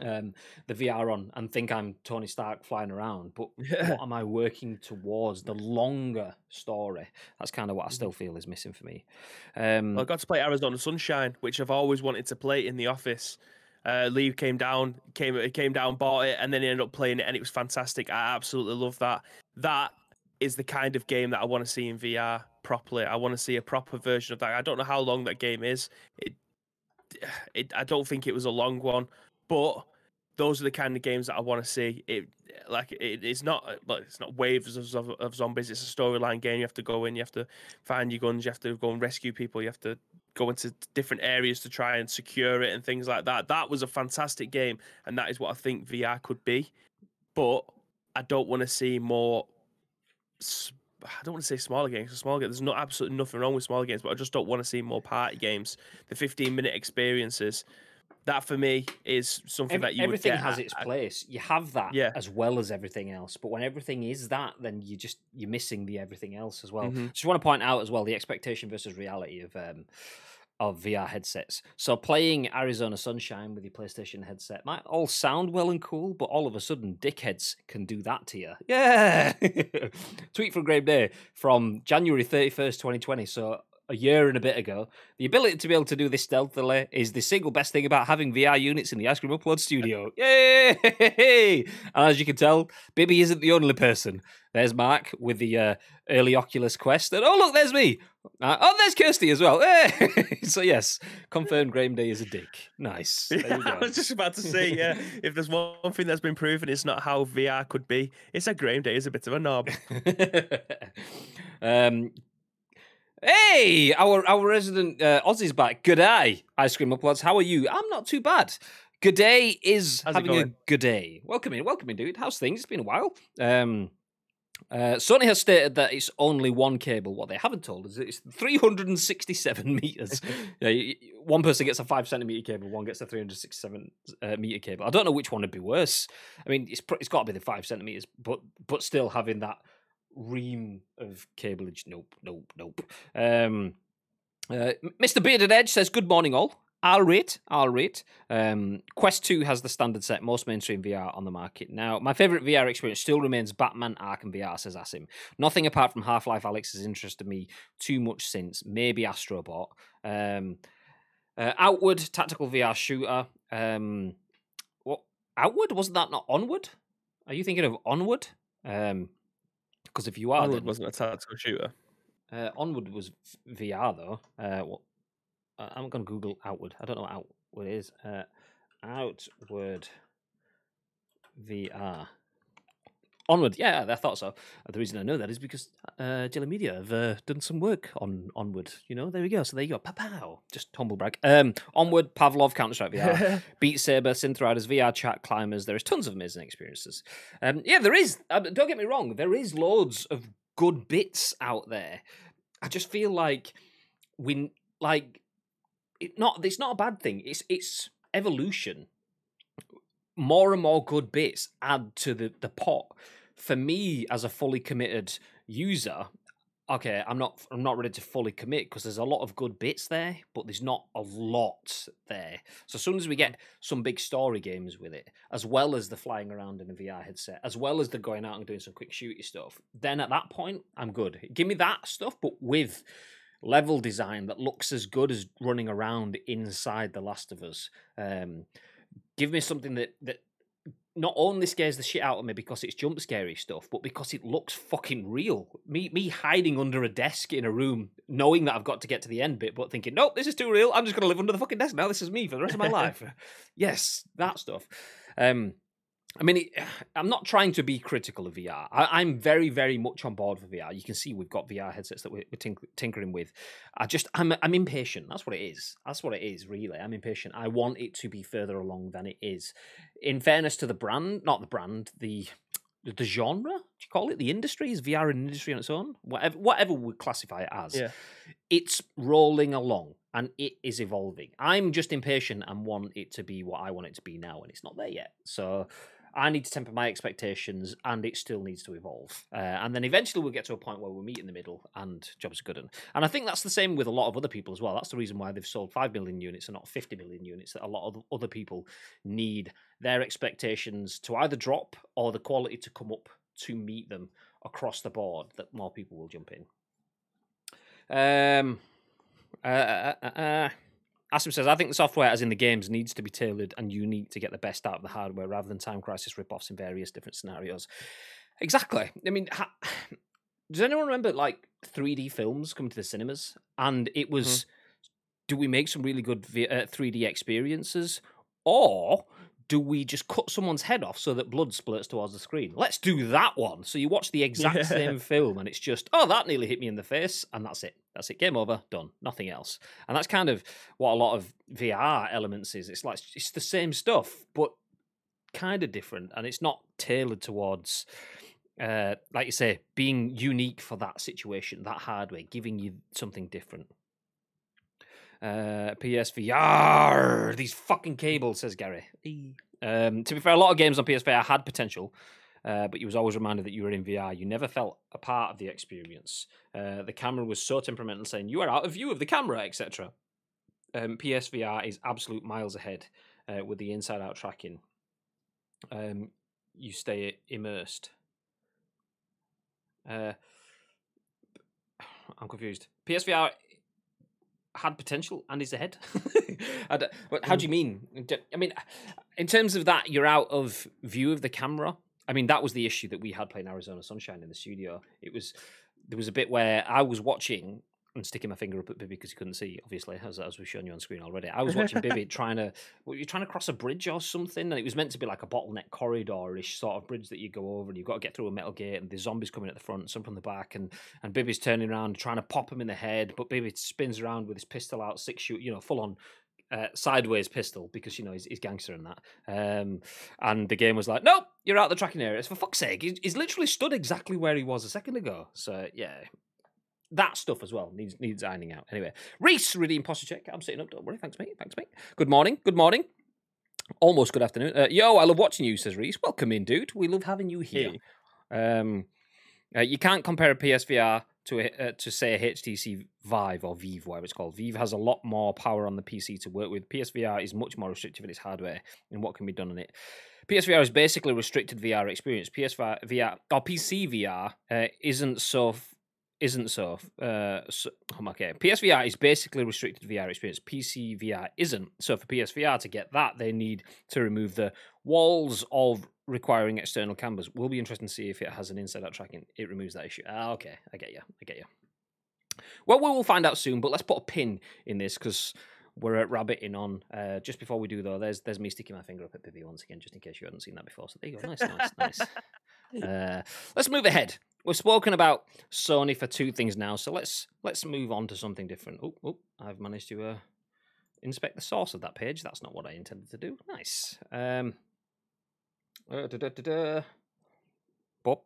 um, the VR on and think I'm Tony Stark flying around, but what am I working towards? The longer story. That's kind of what I Mm-hmm. still feel is missing for me. Um, Well, I got to play Arizona Sunshine, which I've always wanted to play in the office. Uh, Lee came down, came came down, bought it, and then he ended up playing it, and it was fantastic. I absolutely love that. That is the kind of game that I want to see in VR properly. I want to see a proper version of that. I don't know how long that game is. It, (sighs) it I don't think it was a long one, but those are the kind of games that I want to see. It like it, it's not like it's not waves of, of, zombies. It's a storyline game. You have to go in. You have to find your guns. You have to go and rescue people. You have to go into different areas to try and secure it and things like that. That was a fantastic game, and that is what I think VR could be. But I don't want to see more. I don't want to say smaller games. Small games. There's no absolutely nothing wrong with smaller games, but I just don't want to see more party games. The 15 minute experiences. That for me is something Ev- that you would everything has at- its place. You have that Yeah. as well as everything else. But when everything is that, then you just you're missing the everything else as well. Mhm. Just want to point out as well the expectation versus reality of um of VR headsets. So playing Arizona Sunshine with your PlayStation headset might all sound well and cool, but all of a sudden dickheads can do that to you. Yeah. (laughs) Tweet from Graham Day from January 31st, 2020. So a year and a bit ago. The ability to be able to do this stealthily is the single best thing about having VR units in the Ice Cream Upload studio. (laughs) Yay! And as you can tell, Bibby isn't the only person. There's Mark with the uh, early Oculus Quest. And oh, look, there's me. Uh, oh, there's Kirsty as well. Hey! (laughs) so, yes, confirmed Graham Day is a dick. Nice. (laughs) There you I was just about to say, yeah, if there's one thing that's been proven, it's not how VR could be. It's that Graham Day is a bit of a knob. um, hey, our our resident uh, Aussie's back. Good day, ice cream uploads. How are you? I'm not too bad. Good day is How's having a good day. Welcome in, welcome in, dude. How's things? It's been a while. Um, uh, Sony has stated that it's only one cable. What they haven't told us is it's 367 (laughs) meters. (laughs) yeah, one person gets a five centimeter cable, one gets a 367 uh, meter cable. I don't know which one would be worse. I mean, it's pr- it's got to be the five centimeters, but but still having that ream of cableage. Nope, nope, nope. Um, uh, Mr. Bearded Edge says, "Good morning, all." I'll rate, I'll rate. Um, Quest 2 has the standard set, most mainstream VR on the market now. My favourite VR experience still remains Batman Arkham VR, says Asim. Nothing apart from Half Life Alyx has interested me too much since. Maybe Astrobot. Um, uh, Outward, tactical VR shooter. Um, what? Outward? Wasn't that not Onward? Are you thinking of Onward? Um, because if you are, Onward then- wasn't a tactical shooter. uh, Onward was VR though. Uh, what? Uh, I'm gonna Google Outward. I don't know what Outward is. Uh, Outward VR. Onward, yeah, I thought so. The reason I know that is because uh, Jelly Media have uh, done some work on Onward. You know, there we go. So there you go. Pow pow. Just humble brag. Um, Onward, Pavlov, Counter Strike VR, (laughs) Beat Saber, Synth Riders, VR Chat, Climbers. There is tons of amazing experiences. Um, yeah, there is. Uh, don't get me wrong. There is loads of good bits out there. I just feel like we like it. Not. It's not a bad thing. It's it's evolution. More and more good bits add to the the pot. For me, as a fully committed user, okay, I'm not I'm not ready to fully commit because there's a lot of good bits there, but there's not a lot there. So as soon as we get some big story games with it, as well as the flying around in a VR headset, as well as the going out and doing some quick shooty stuff, then at that point I'm good. Give me that stuff, but with level design that looks as good as running around inside The Last of Us. Um, give me something that that not only scares the shit out of me because it's jump scary stuff, but because it looks fucking real. Me me hiding under a desk in a room, knowing that I've got to get to the end bit, but thinking, nope, this is too real. I'm just gonna live under the fucking desk now. This is me for the rest of my (laughs) life. yes, that stuff. Um I mean, (sighs) I'm not trying to be critical of VR. I, am very, very much on board for VR. You can see we've got VR headsets that we're, we're tinkering with. I just, I'm, I'm impatient. That's what it is. That's what it is, really. I'm impatient. I want it to be further along than it is. In fairness to the brand, not the brand, the the genre, do you call it? The industry is VR an industry on its own? Whatever, whatever we classify it as. Yeah. It's rolling along and it is evolving. I'm just impatient and want it to be what I want it to be now, and it's not there yet. So I need to temper my expectations, and it still needs to evolve. Uh, and then eventually we'll get to a point where we meet in the middle, and jobs are good. And I think that's the same with a lot of other people as well. That's the reason why they've sold five million units and not fifty million units. That a lot of other people need their expectations to either drop or the quality to come up to meet them across the board. That more people will jump in. Um. Uh, uh, uh, uh Asim says, I think the software, as in the games, needs to be tailored and unique to get the best out of the hardware rather than Time Crisis rip-offs in various different scenarios. Exactly. I mean, ha- (sighs) does anyone remember like 3D films coming to the cinemas? And it was, mm-hmm. do we make some really good v- uh, 3D experiences? Or do we just cut someone's head off so that blood splurts towards the screen? Let's do that one. So you watch the exact yeah. same film and it's just, oh, that nearly hit me in the face, and that's it. That's it. Game over. Done. Nothing else. And that's kind of what a lot of VR elements is. It's like it's the same stuff, but kind of different, and it's not tailored towards. Uh, like you say, being unique for that situation, that hardware, giving you something different. Uh, PSVR, these fucking cables, says Gari. Um, to be fair, a lot of games on PSVR had potential, uh, but you was always reminded that you were in VR. You never felt a part of the experience. Uh, the camera was so temperamental, saying you are out of view of the camera, etc. Um, PSVR is absolute miles ahead uh, with the inside-out tracking. Um, you stay immersed. Uh, (sighs) I'm confused. PSVR had potential and is ahead. (laughs) but how do mm. you mean? I mean, in terms of that, you're out of view of the camera. I mean, that was the issue that we had playing Arizona Sunshine in the studio. It was there was a bit where I was watching and sticking my finger up at Bibby because he couldn't see, obviously, as, as we've shown you on screen already. I was watching Bibby (laughs) trying to, well, you're trying to cross a bridge or something, and it was meant to be like a bottleneck corridor-ish sort of bridge that you go over, and you've got to get through a metal gate, and there's zombies coming at the front, some from the back, and and Bibby's turning around trying to pop him in the head, but Bibby spins around with his pistol out, six shoot, you know, full on uh, sideways pistol because you know he's, he's gangster in that. Um, and the game was like, nope, you're out the tracking area. It's for fuck's sake. He's, he's, literally stood exactly where he was a second ago. So yeah, that stuff as well needs needs ironing out. Anyway, Reese, really imposter check. I'm sitting up. Don't worry. Thanks, mate. Thanks, mate. Good morning. Good morning. Almost good afternoon. Uh, yo, I love watching you, says Reese. Welcome in, dude. We love having you here. Um, uh, you can't compare a PSVR to a, uh, to say a HTC Vive or Vive, whatever it's called. Vive has a lot more power on the PC to work with. PSVR is much more restrictive in its hardware and what can be done on it. PSVR is basically a restricted VR experience. PSVR VR or PC VR uh, isn't so isn't so. Uh, so, oh, okay, PSVR is basically restricted VR experience. PC VR isn't. So for PSVR to get that, they need to remove the walls of requiring external cameras. We'll be interesting to see if it has an inside-out tracking. It removes that issue. Ah, okay, I get you. I get you. Well, we will find out soon. But let's put a pin in this because we're at rabbiting on. Uh, just before we do though, there's there's me sticking my finger up at Bibby once again, just in case you hadn't seen that before. So there you go. Nice, nice, nice. (laughs) Uh, let's move ahead we've spoken about Sony for two things now, so let's let's move on to something different. Oh, oh I've managed to uh, inspect the source of that page. That's not what I intended to do. Nice. Um, uh, da, da, da, Bob,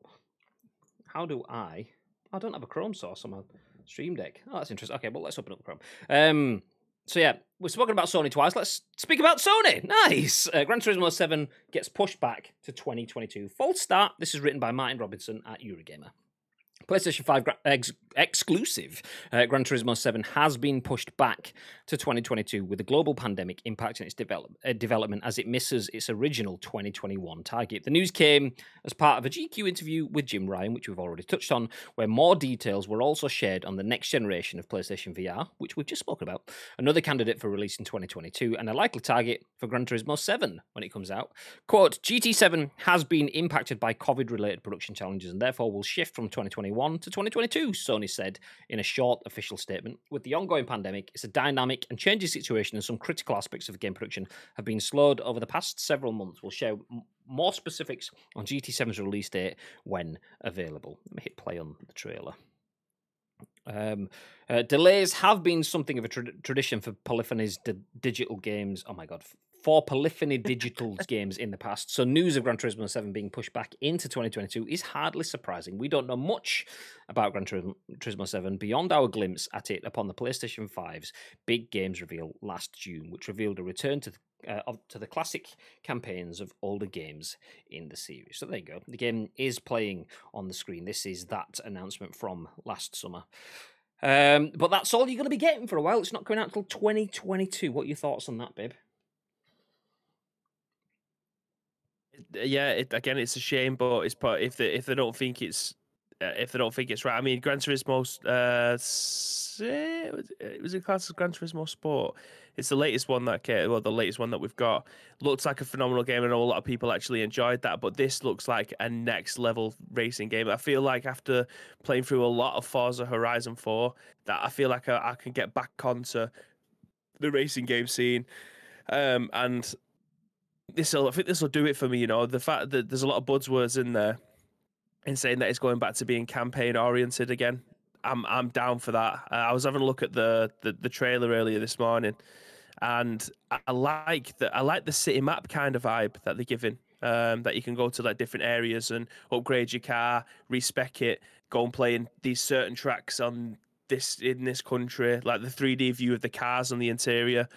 how do I? I don't have a Chrome source on my Stream Deck. Oh, that's interesting. Okay, well, let's open up Chrome. Um, so yeah, we've spoken about Sony twice. Let's speak about Sony. Nice. Uh, Gran Turismo 7 gets pushed back to 2022. False start. This is written by Martin Robinson at Eurogamer. PlayStation 5 ex- exclusive uh, Gran Turismo 7 has been pushed back to 2022 with the global pandemic impacting its develop- uh, development as it misses its original 2021 target. The news came as part of a GQ interview with Jim Ryan, which we've already touched on, where more details were also shared on the next generation of PlayStation VR, which we've just spoken about, another candidate for release in 2022, and a likely target for Gran Turismo 7 when it comes out. Quote GT7 has been impacted by COVID related production challenges and therefore will shift from 2021 2021 to 2022, Sony said in a short official statement. With the ongoing pandemic, it's a dynamic and changing situation, and some critical aspects of game production have been slowed over the past several months. We'll share more specifics on GT7's release date when available. Let me hit play on the trailer. Um, uh, delays have been something of a tra- tradition for Polyphony's di- digital games. Oh my god, for Polyphony Digital (laughs) games in the past. So news of Gran Turismo 7 being pushed back into 2022 is hardly surprising. We don't know much about Gran Turismo 7 beyond our glimpse at it upon the PlayStation 5's big games reveal last June, which revealed a return to the uh, to the classic campaigns of older games in the series. So there you go. The game is playing on the screen. This is that announcement from last summer. Um, but that's all you're going to be getting for a while. It's not coming out until 2022. What are your thoughts on that, babe? Yeah, it, again, it's a shame, but it's part if they if they don't think it's uh, if they don't think it's right. I mean, Gran Turismo, uh, it was a class of Gran Turismo Sport. It's the latest one that came, well, the latest one that we've got. Looks like a phenomenal game. Know a lot of people actually enjoyed that, but this looks like a next level racing game. I feel like after playing through a lot of Forza Horizon 4, that I feel like I, I can get back onto the racing game scene. Um, and this will I think this will do it for me. You know, the fact that there's a lot of buzzwords in there, in saying that it's going back to being campaign oriented again. I'm I'm down for that. Uh, I was having a look at the, the the trailer earlier this morning, and I like the I like the city map kind of vibe that they're giving. Um, that you can go to like different areas and upgrade your car, respec it, go and play in these certain tracks on this in this country, like the 3D view of the cars on the interior.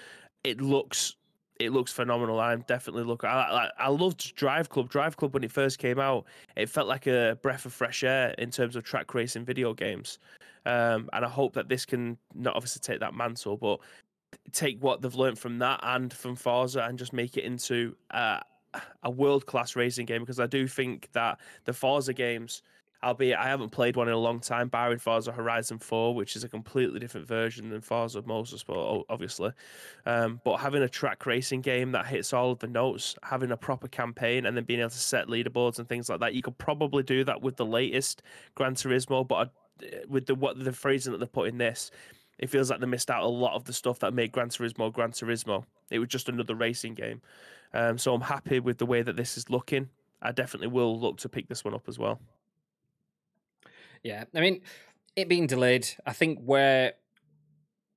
It looks it looks phenomenal. I'm definitely looking. I, I, I loved Drive Club. Drive Club when it first came out, it felt like a breath of fresh air in terms of track racing video games. Um, and I hope that this can not obviously take that mantle, but take what they've learned from that and from Forza and just make it into uh, a world class racing game. Because I do think that the Forza games albeit I haven't played one in a long time, barring Forza Horizon 4, which is a completely different version than Forza Motorsport, obviously. Um, but having a track racing game that hits all of the notes, having a proper campaign, and then being able to set leaderboards and things like that, you could probably do that with the latest Gran Turismo. But with the what the phrasing that they put in this, it feels like they missed out a lot of the stuff that made Gran Turismo Gran Turismo. It was just another racing game. Um, so I'm happy with the way that this is looking. I definitely will look to pick this one up as well. Yeah, I mean, it being delayed, I think we're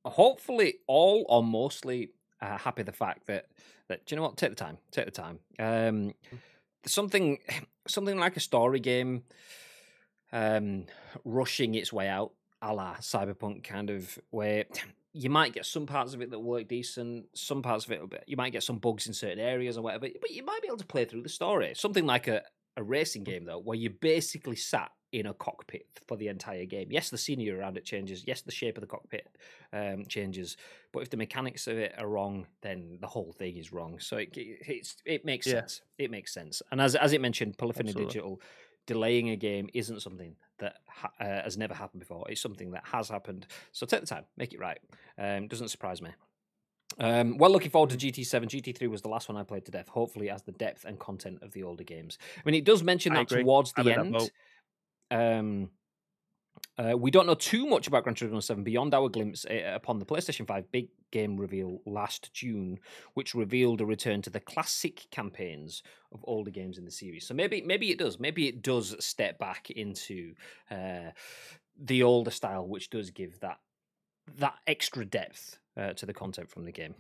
hopefully all or mostly uh, happy the fact that that do you know what? Take the time, take the time. Um, something (sniffs) something like a story game, um, rushing its way out, a la Cyberpunk kind of way. (sniffs) you might get some parts of it that work decent, some parts of it, you might get some bugs in certain areas or whatever, but you might be able to play through the story. Something like a, a racing game though, where you basically sat in a cockpit for the entire game. Yes, the scenery around it changes. Yes, the shape of the cockpit um, changes. But if the mechanics of it are wrong, then the whole thing is wrong. So it it makes yeah. sense. It makes sense. And as as it mentioned, Polyphony Absolutely. Digital delaying a game isn't something that ha- uh, has never happened before. It's something that has happened. So take the time, make it right. Um, doesn't surprise me. Um, well, looking forward to GT7. GT3 was the last one I played to death. Hopefully, as the depth and content of the older games. I mean, it does mention I that agree. towards the end. Um, uh, we don't know too much about Gran Turismo 7 beyond our glimpse uh, upon the PlayStation 5 big game reveal last June, which revealed a return to the classic campaigns of older games in the series. So maybe maybe it does. Maybe it does step back into uh, the older style, which does give that that extra depth uh, to the content from the game.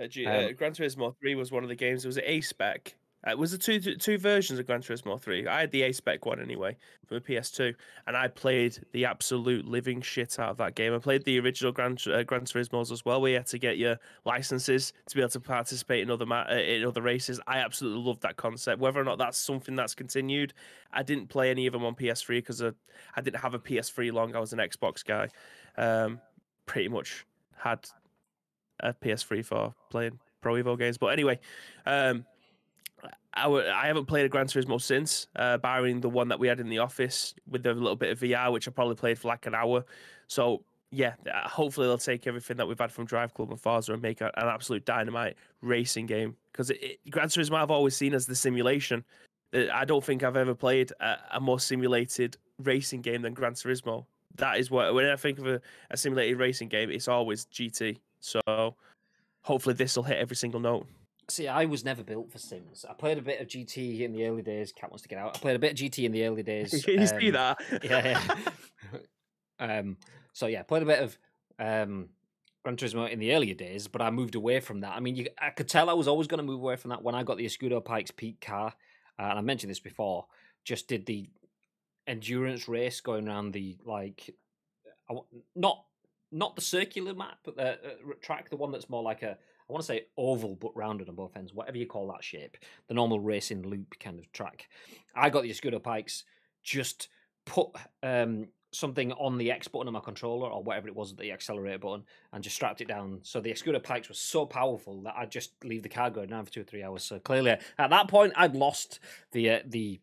Uh, G- um, Gran Turismo 3 was one of the games. It was an A spec uh, was the two two versions of Gran Turismo 3. I had the A spec one anyway for the PS2, and I played the absolute living shit out of that game. I played the original Gran, uh, Gran Turismos as well, where you had to get your licenses to be able to participate in other ma- uh, in other races. I absolutely loved that concept. Whether or not that's something that's continued, I didn't play any of them on PS3 because I, I didn't have a PS3 long. I was an Xbox guy. Um, pretty much had a PS3 for playing Pro Evo games. But anyway, um, I w- I haven't played a Gran Turismo since, uh, barring the one that we had in the office with a little bit of VR, which I probably played for like an hour. So yeah, uh, hopefully they'll take everything that we've had from Drive Club and Forza and make an absolute dynamite racing game. Because Gran Turismo I've always seen as the simulation. Uh, I don't think I've ever played a, a, more simulated racing game than Gran Turismo. That is what when I think of a, a simulated racing game, it's always GT. So hopefully this will hit every single note. See, I was never built for Sims. I played a bit of GT in the early days. Cat wants to get out. I played a bit of GT in the early days. Can (laughs) you see um, that? (laughs) yeah, yeah. (laughs) um, so yeah, played a bit of um, Gran Turismo in the earlier days, but I moved away from that. I mean, you, I could tell I was always going to move away from that when I got the Escudo Pikes Peak car, uh, and I mentioned this before. Just did the endurance race going around the like, I not not the circular map, but the uh, track, the one that's more like a I want to say oval but rounded on both ends, whatever you call that shape, the normal racing loop kind of track. I got the Escudo Pikes, just put um, something on the X button on my controller or whatever it was, the accelerator button, and just strapped it down. So the Escudo Pikes were so powerful that I'd just leave the car going down for two or three hours. So clearly, at that point, I'd lost the uh, the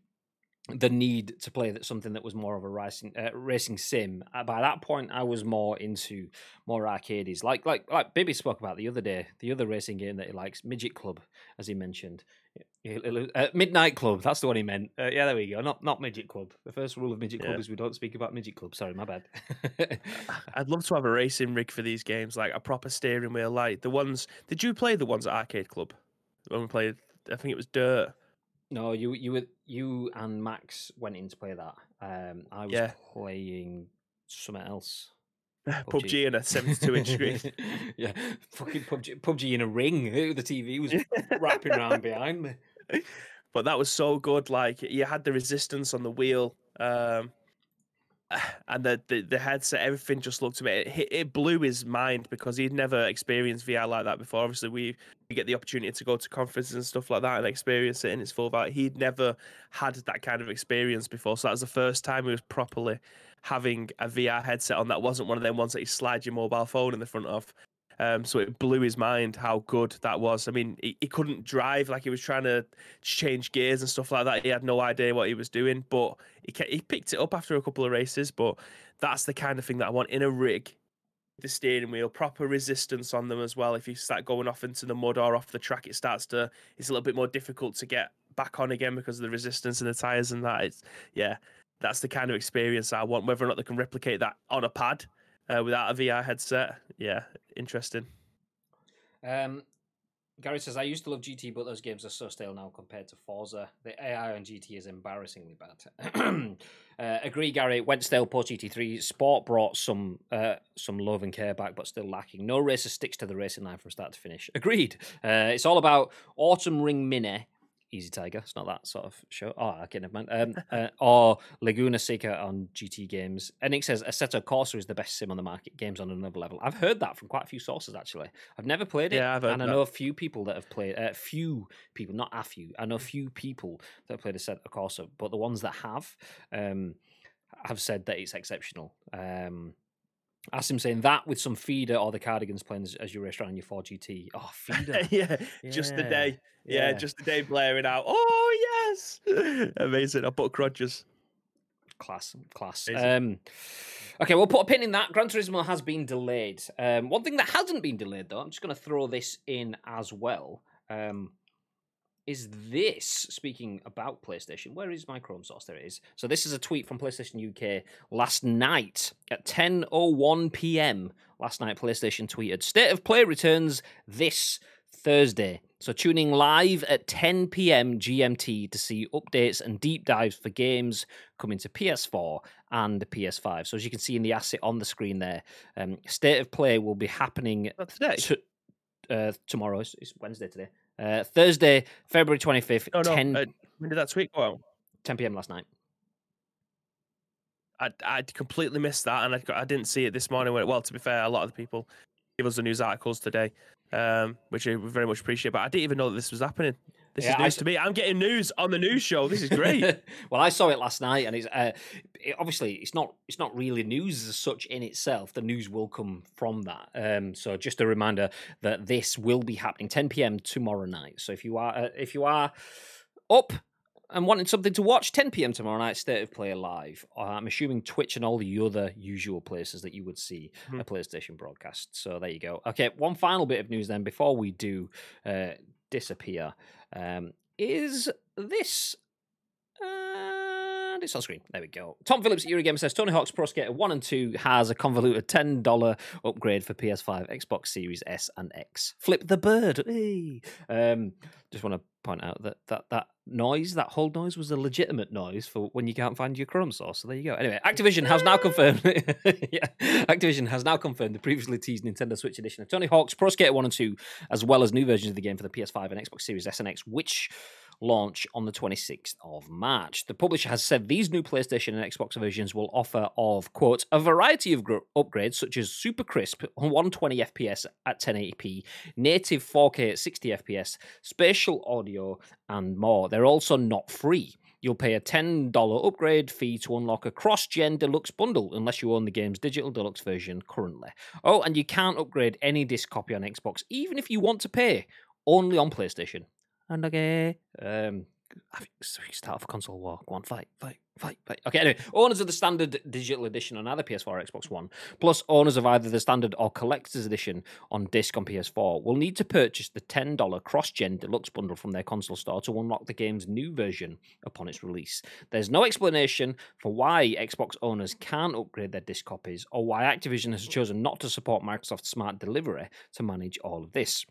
the need to play that something that was more of a racing uh, racing sim. Uh, by that point, I was more into more arcades, like like like Bibby spoke about the other day. The other racing game that he likes, Midget Club, as he mentioned. Uh, Midnight Club, that's the one he meant. Uh, yeah, there we go. Not not Midget Club. The first rule of Midget Club is we don't speak about Midget Club. Sorry, my bad. (laughs) I'd love to have a racing rig for these games, like a proper steering wheel, like the ones. Did you play the ones at Arcade Club when we played? I think it was Dirt. No, you you were you and Max went in to play that. Um, I was Yeah. playing something else. (laughs) PUBG and a 72 inch screen. (laughs) yeah, fucking PUBG, PUBG in a ring. (laughs) The TV was wrapping around behind me. But that was so good. Like you had the resistance on the wheel, um, and the, the the headset. Everything just looked to me. It, it blew his mind because he'd never experienced VR like that before. Obviously, we we get the opportunity to go to conferences and stuff like that and experience it in its full value. He'd never had that kind of experience before, so that was the first time he was properly having a VR headset on. That wasn't one of them ones that you slide your mobile phone in the front of. Um, so it blew his mind how good that was. I mean, he, he couldn't drive like he was trying to change gears and stuff like that. He had no idea what he was doing, but he he picked it up after a couple of races. But that's the kind of thing that I want in a rig. The steering wheel, proper resistance on them as well. If you start going off into the mud or off the track, it starts to. It's a little bit more difficult to get back on again because of the resistance and the tires and that. It's yeah, that's the kind of experience I want. Whether or not they can replicate that on a pad uh, without a VR headset, yeah, interesting. Um, Gari says, I used to love GT, but those games are so stale now compared to Forza. The AI on GT is embarrassingly bad. (clears throat) uh, agree, Gari. Went stale post GT3. Sport brought some uh, some love and care back, but still lacking. No racer sticks to the racing line from start to finish. Agreed. Uh, it's all about Autumn Ring Mini. Easy Tiger. It's not that sort of show. Oh, okay, never mind. Um, (laughs) uh, or Laguna Seca on GT games. And Nick says Assetto Corsa is the best sim on the market. Games on another level. I've heard that from quite a few sources actually. I've never played it, Yeah, I've heard and I that. know a few people that have played. A uh, few people, not a few. I know a few people that have played Assetto Corsa, but the ones that have, um, have said that it's exceptional. Um, Asim saying that with some feeder or the cardigans playing as, as you race around your 4GT. Oh, feeder. (laughs) yeah, just the day. Yeah, yeah. just the day blaring out. Oh yes, (laughs) amazing. I put crudges. class, class. Um, okay, we'll put a pin in that. Gran Turismo has been delayed. Um, one thing that hasn't been delayed, though, I'm just going to throw this in as well. Um, is this speaking about PlayStation? Where is my Chrome source? There it is. So this is a tweet from PlayStation UK last night at 10:01 p.m. Last night, PlayStation tweeted: "State of Play returns this Thursday." So tuning live at 10 p.m. GMT to see updates and deep dives for games coming to PS4 and the PS5. So as you can see in the asset on the screen there, um, State of Play will be happening today. t- uh, tomorrow. It's, it's Wednesday today. Uh, Thursday, February 25th, No, no. 10, uh, when did that tweet go out? 10 p.m. last night. I I completely missed that, and I, I didn't see it this morning. When, well, to be fair, a lot of the people give us the news articles today, um, which I very much appreciate. But I didn't even know that this was happening. This Yeah, is I news s- to me. I'm getting news on the news show. This is great. (laughs) well, I saw it last night, and it's uh, it, obviously it's not it's not really news as such in itself. The news will come from that. Um, so just a reminder that this will be happening 10 p.m. tomorrow night. So if you are uh, if you are up and wanting something to watch, 10 p.m. tomorrow night, State of Play live. Uh, I'm assuming Twitch and all the other usual places that you would see Mhm. a PlayStation broadcast. So there you go. Okay, one final bit of news then before we do uh, disappear um, is this. Uh, it's on screen. There we go. Tom Phillips at Eurogamer says Tony Hawk's Pro Skater 1 and 2 has a convoluted $10 upgrade for PS5, Xbox Series S and X. Flip the bird. Hey. Um, just want to point out that, that that noise, that hold noise, was a legitimate noise for when you can't find your Chrome source. So there you go. Anyway, Activision has now confirmed. (laughs) yeah, Activision has now confirmed the previously teased Nintendo Switch edition of Tony Hawk's Pro Skater 1 and 2, as well as new versions of the game for the PS5 and Xbox Series S and X, which launch on the 26th of March. The publisher has said these new PlayStation and Xbox versions will offer of quote a variety of gr- upgrades such as super crisp 120 FPS at 1080p, native 4K at 60 FPS, spatial audio and more. They're also not free. You'll pay a $10 upgrade fee to unlock a cross gen deluxe bundle unless you own the game's digital deluxe version currently. Oh, and you can't upgrade any disc copy on Xbox, even if you want to pay, only on PlayStation and. Um, start off a console war. Go on, fight, fight, fight, fight. Okay, anyway, owners of the standard digital edition on either PS4 or Xbox One, plus owners of either the standard or collector's edition on disc on PS4, will need to purchase the $10 cross gen deluxe bundle from their console store to unlock the game's new version upon its release. There's no explanation for why Xbox owners can't upgrade their disc copies or why Activision has chosen not to support Microsoft's smart delivery to manage all of this.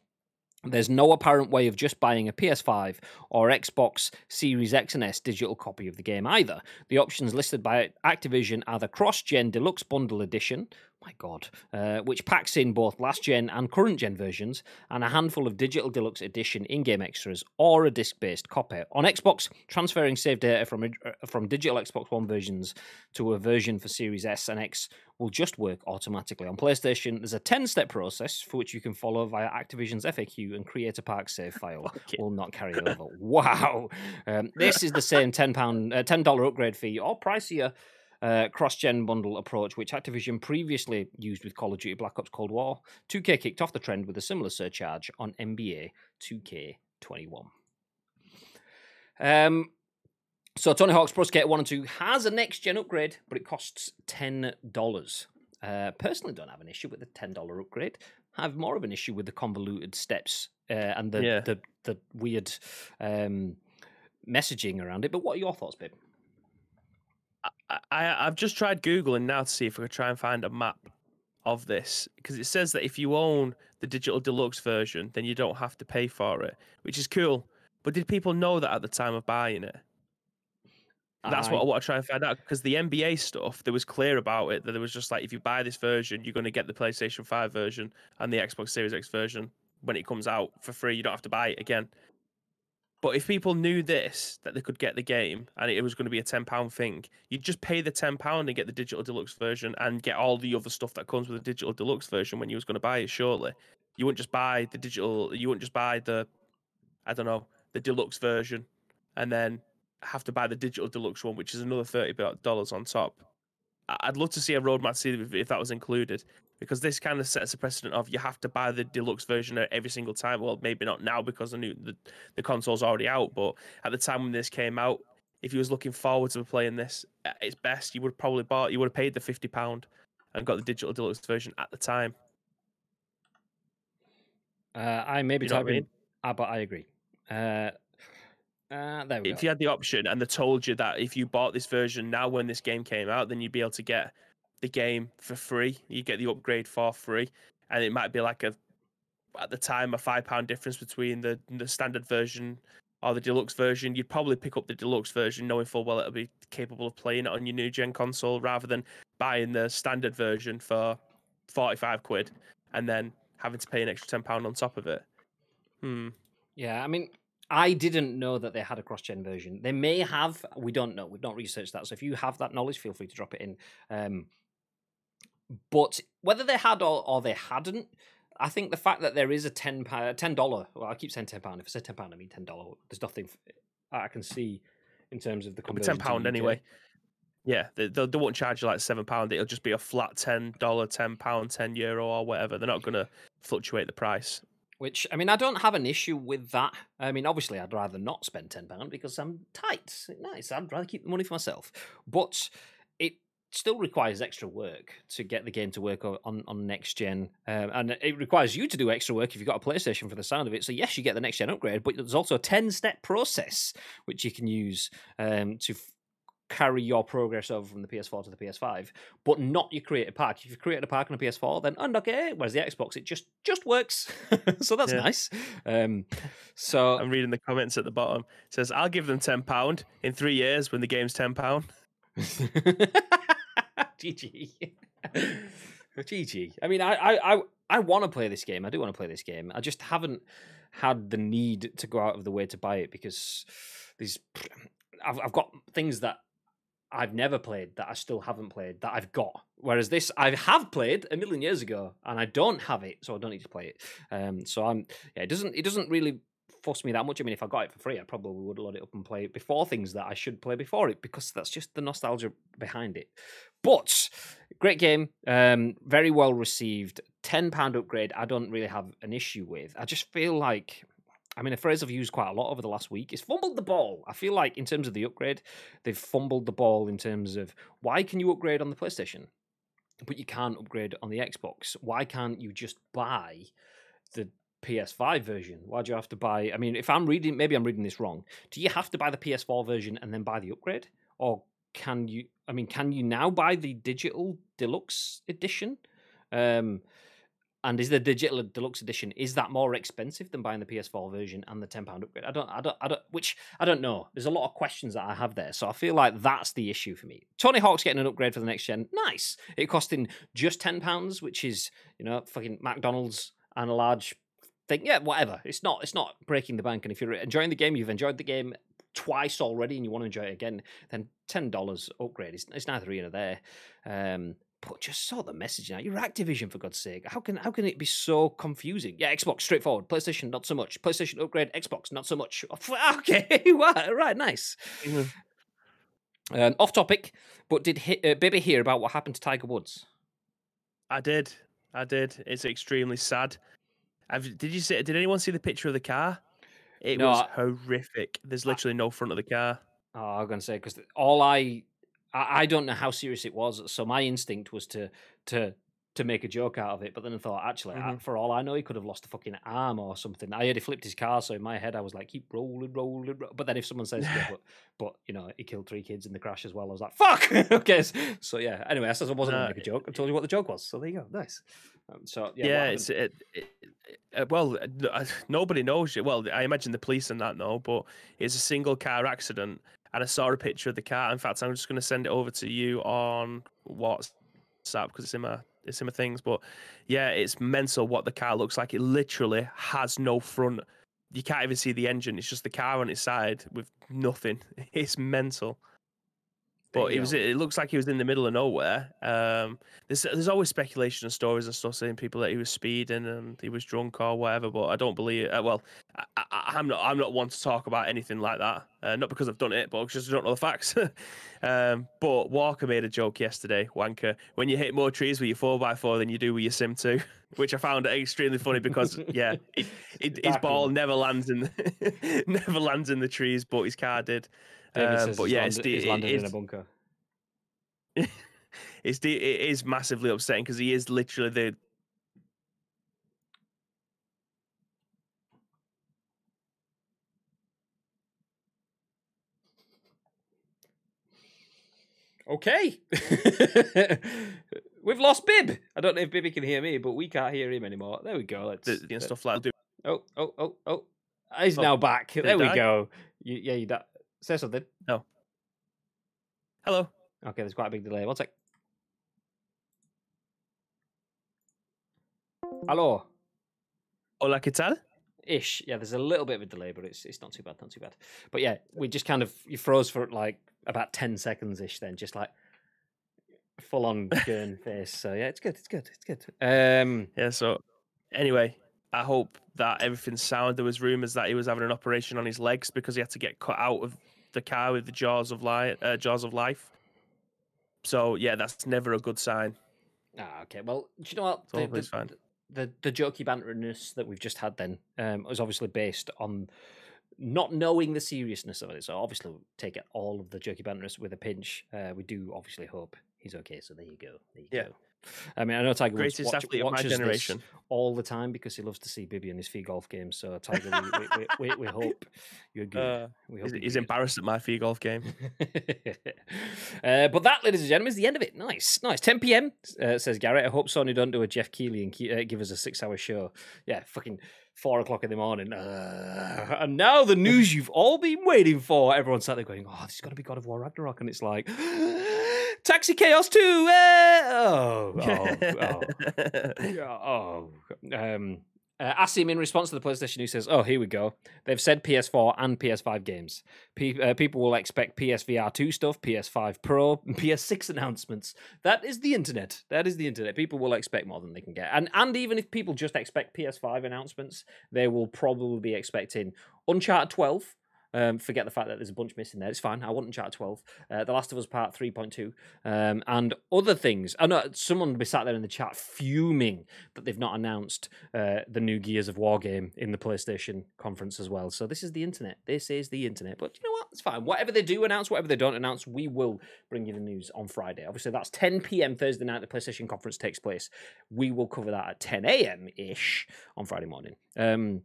There's no apparent way of just buying a PS5 or Xbox Series X and S digital copy of the game either. The options listed by Activision are the cross gen deluxe bundle edition, my god, uh, which packs in both last gen and current gen versions, and a handful of digital deluxe edition in game extras, or a disc based copy. On Xbox, transferring saved data from, uh, from digital Xbox One versions to a version for Series S and X will just work automatically. On PlayStation, there's a 10 step process for which you can follow via Activision's FAQ and create a park save file. okay. Will not carry over. (laughs) wow. Um, this is the same £10, uh, $10 upgrade fee or pricier uh, cross-gen bundle approach, which Activision previously used with Call of Duty Black Ops Cold War. 2K kicked off the trend with a similar surcharge on NBA 2K21. Um, so Tony Hawk's Pro Skater 1 and 2 has a next-gen upgrade, but it costs $10. Uh, personally, don't have an issue with the $10 upgrade. I have more of an issue with the convoluted steps uh, and the, yeah. the, the weird um, messaging around it. But what are your thoughts, babe? I, I've just tried Googling now to see if I could try and find a map of this because it says that if you own the digital deluxe version, then you don't have to pay for it, which is cool. But did people know that at the time of buying it? That's I... what I want to try and find out because the NBA stuff, there was clear about it that it was just like if you buy this version, you're going to get the PlayStation 5 version and the Xbox Series X version when it comes out for free. You don't have to buy it again. But if people knew this, that they could get the game and it was going to be a £10 thing, you'd just pay the £10 and get the digital deluxe version and get all the other stuff that comes with the digital deluxe version when you was going to buy it, surely. You wouldn't just buy the digital, you wouldn't just buy the, I don't know, the deluxe version and then have to buy the digital deluxe one, which is another $30 on top. I'd love to see a roadmap see if that was included because this kind of sets a precedent of you have to buy the deluxe version every single time. Well, maybe not now because the new the, the console's already out, but at the time when this came out, if you was looking forward to playing this at its best, you would probably bought you would have paid the fifty pound and got the digital deluxe version at the time. Uh, I may be you talking, I mean? ah, but I agree. Uh, uh, there we if go. you had the option and they told you that if you bought this version now when this game came out, then you'd be able to get the game for free. You get the upgrade for free, and it might be like a at the time a five pound difference between the the standard version or the deluxe version. You'd probably pick up the deluxe version, knowing full well it'll be capable of playing it on your new gen console, rather than buying the standard version for forty five quid and then having to pay an extra ten pound on top of it. Hmm. Yeah, I mean, I didn't know that they had a cross-gen version. They may have. We don't know. We've not researched that. So if you have that knowledge, feel free to drop it in. Um, but whether they had or, or they hadn't, I think the fact that there is a ten ten dollar. Well, I keep saying ten pound. If I say ten pound, I mean ten dollar. There's nothing I can see in terms of the conversion. Ten pound anyway. Yeah, they, they, they won't charge you like seven pound. It'll just be a flat ten dollar, ten pound, ten euro, or whatever. They're not going to fluctuate the price. Which I mean, I don't have an issue with that. I mean, obviously, I'd rather not spend ten pound because I'm tight. Nice. I'd rather keep the money for myself. But still requires extra work to get the game to work on on next gen, um, and it requires you to do extra work if you've got a PlayStation for the sound of it. So yes, you get the next gen upgrade, but there's also a ten step process which you can use um, to f- carry your progress over from the PS4 to the PS5, but not your created park. If you created a park on a PS4, then okay. Whereas the Xbox, it just just works. (laughs) so that's Yeah. nice. Um, so (laughs) I'm reading the comments at the bottom. It says, I'll give them £10 in three years when the game's £10. (laughs) GG. GG. (laughs) I mean, I I I, I want to play this game. I do want to play this game. I just haven't had the need to go out of the way to buy it because these (sniffs) I've I've got things that I've never played that I still haven't played that I've got. Whereas this I have played a million years ago and I don't have it, so I don't need to play it. Um, so I'm yeah, it doesn't it doesn't really fuss me that much. I mean, if I got it for free, I probably would load it up and play it before things that I should play before it because that's just the nostalgia behind it. But great game, um, very well received. Ten pound upgrade. I don't really have an issue with. I just feel like. I mean, a phrase I've used quite a lot over the last week is fumbled the ball. I feel like, in terms of the upgrade, they've fumbled the ball in terms of why can you upgrade on the PlayStation, but you can't upgrade on the Xbox? Why can't you just buy the PS5 version? Why do you have to buy? I mean, if I'm reading, maybe I'm reading this wrong. Do you have to buy the PS4 version and then buy the upgrade, or can you? I mean, can you now buy the digital deluxe edition? Um, and is the digital deluxe edition is that more expensive than buying the PS4 version and the ten pound upgrade? I don't, I don't, I don't. Which I don't know. There's a lot of questions that I have there, so I feel like that's the issue for me. Tony Hawk's getting an upgrade for the next gen. Nice. It costing just ten pounds, which is you know fucking McDonald's and a large thing. Yeah, whatever. It's not, it's not breaking the bank. And if you're enjoying the game, you've enjoyed the game twice already, and you want to enjoy it again, then ten dollars upgrade. It's, it's neither here nor there. Um, but just saw the message now. You're Activision for God's sake. How can how can it be so confusing? Yeah, Xbox straightforward. PlayStation not so much. PlayStation upgrade. Xbox not so much. (laughs) Okay, (laughs) right, nice. Um, off topic, but did hi- uh, hear about what happened to Tiger Woods? I did. I did. It's extremely sad. Have, did you see? Did anyone see the picture of the car? It No, was I- horrific. There's literally no front of the car. Oh, I'm gonna say because all I, I I don't know how serious it was, so my instinct was to to to make a joke out of it. But then I thought, actually, I- Mhm. for all I know, he could have lost a fucking arm or something. I heard he flipped his car, so in my head I was like, keep rolling, rolling. ro-" But then if someone says, yeah, (laughs) but, but you know, he killed three kids in the crash as well, I was like, fuck. (laughs) okay, so yeah. Anyway, I said I wasn't gonna make a joke. I told you what the joke was, so there you go. Nice. Um, so yeah, Yeah, it's it, it, it- uh, well, uh, uh, nobody knows. Well, I imagine the police and that know, but it's a single car accident, and I saw a picture of the car. In fact, I'm just going to send it over to you on WhatsApp because it's in my in things. But yeah, it's mental what the car looks like. It literally has no front. You can't even see the engine. It's just the car on its side with nothing. (laughs) It's mental. But it was it looks like he was in the middle of nowhere. Um, there's there's always speculation and stories and stuff saying people that he was speeding and he was drunk or whatever. But I don't believe. Uh, well, I, I'm not I'm not one to talk about anything like that. Uh, not because I've done it, but because I don't know the facts. (laughs) um, but Walker made a joke yesterday, wanker, when you hit more trees with your four x four than you do with your Sim two, (laughs) which I found extremely funny because yeah, it, it, (laughs) his ball never lands in the, never lands in the trees, but his car did. David Um, says but he's yeah, it's landed, the, he's it- landed in a bunker. (laughs) it's the, it is massively upsetting because he is literally the Okay. (laughs) We've lost Bib. I don't know if Bibby can hear me, but we can't hear him anymore. There we go. Let's. the, and let- stuff like that. Oh, oh, oh, oh. He's Oh, now back. There we die? go. You, yeah, you da- say something. No. Hello. Okay, there's quite a big delay. One sec. Hello. Hola, ¿qué tal? Ish. Yeah, there's a little bit of a delay, but it's it's not too bad, not too bad. But yeah, we just kind of you froze for like about ten seconds ish, then just like full on (laughs) gurn face. So yeah, it's good, it's good, it's good. Um, Yeah. So anyway, I hope that everything's sound. There was rumors that he was having an operation on his legs because he had to get cut out of the car with the jaws of life. Uh, jaws of life. So yeah, that's never a good sign. Ah, okay. Well, do you know what? The, the, fine. the, the jokey banterness that we've just had then um, was obviously based on not knowing the seriousness of it. So obviously, take it all of the jokey banterness with a pinch. Uh, we do obviously hope he's okay. So there you go. There you Yeah. go. I mean, I know Tiger Woods watch, athlete of my watches this generation. all the time because he loves to see Bibby in his fee golf games. So Tiger, we, we, we, we, (laughs) hope you're good. Uh, we hope He's, he's embarrassed at my fee golf game. (laughs) uh, but that, ladies and gentlemen, is the end of it. Nice, nice. 10 p.m. Uh, says Garrett. I hope Sony don't do a Geoff Keighley and uh, give us a six-hour show. Yeah, fucking four o'clock in the morning. Uh, and now the news you've all been waiting for. Everyone's sat there going, "Oh, this is gonna be God of War Ragnarok," and it's like, (gasps) (gasps) Taxi Chaos Two. Uh, oh, oh, oh. (laughs) Oh, um, uh, Asim in response to the PlayStation who says, "Oh, here we go. They've said PS4 and PS5 games. Pe- uh, people will expect PSVR 2 stuff, PS5 Pro, (laughs) and PS6 announcements. That is the internet. That is the internet. People will expect more than they can get. And and even if people just expect PS5 announcements, they will probably be expecting Uncharted 12." Um, forget the fact that there's a bunch missing there. It's fine. I want Uncharted 12. Uh, the Last of Us Part 3.2. Um, and other things. I know someone will be sat there in the chat fuming that they've not announced uh, the new Gears of War game in the PlayStation conference as well. So this is the internet. This is the internet. But you know what? It's fine. Whatever they do announce, whatever they don't announce, we will bring you the news on Friday. Obviously, that's 10 p.m. Thursday night. The PlayStation conference takes place. We will cover that at 10 a.m. ish on Friday morning. Um,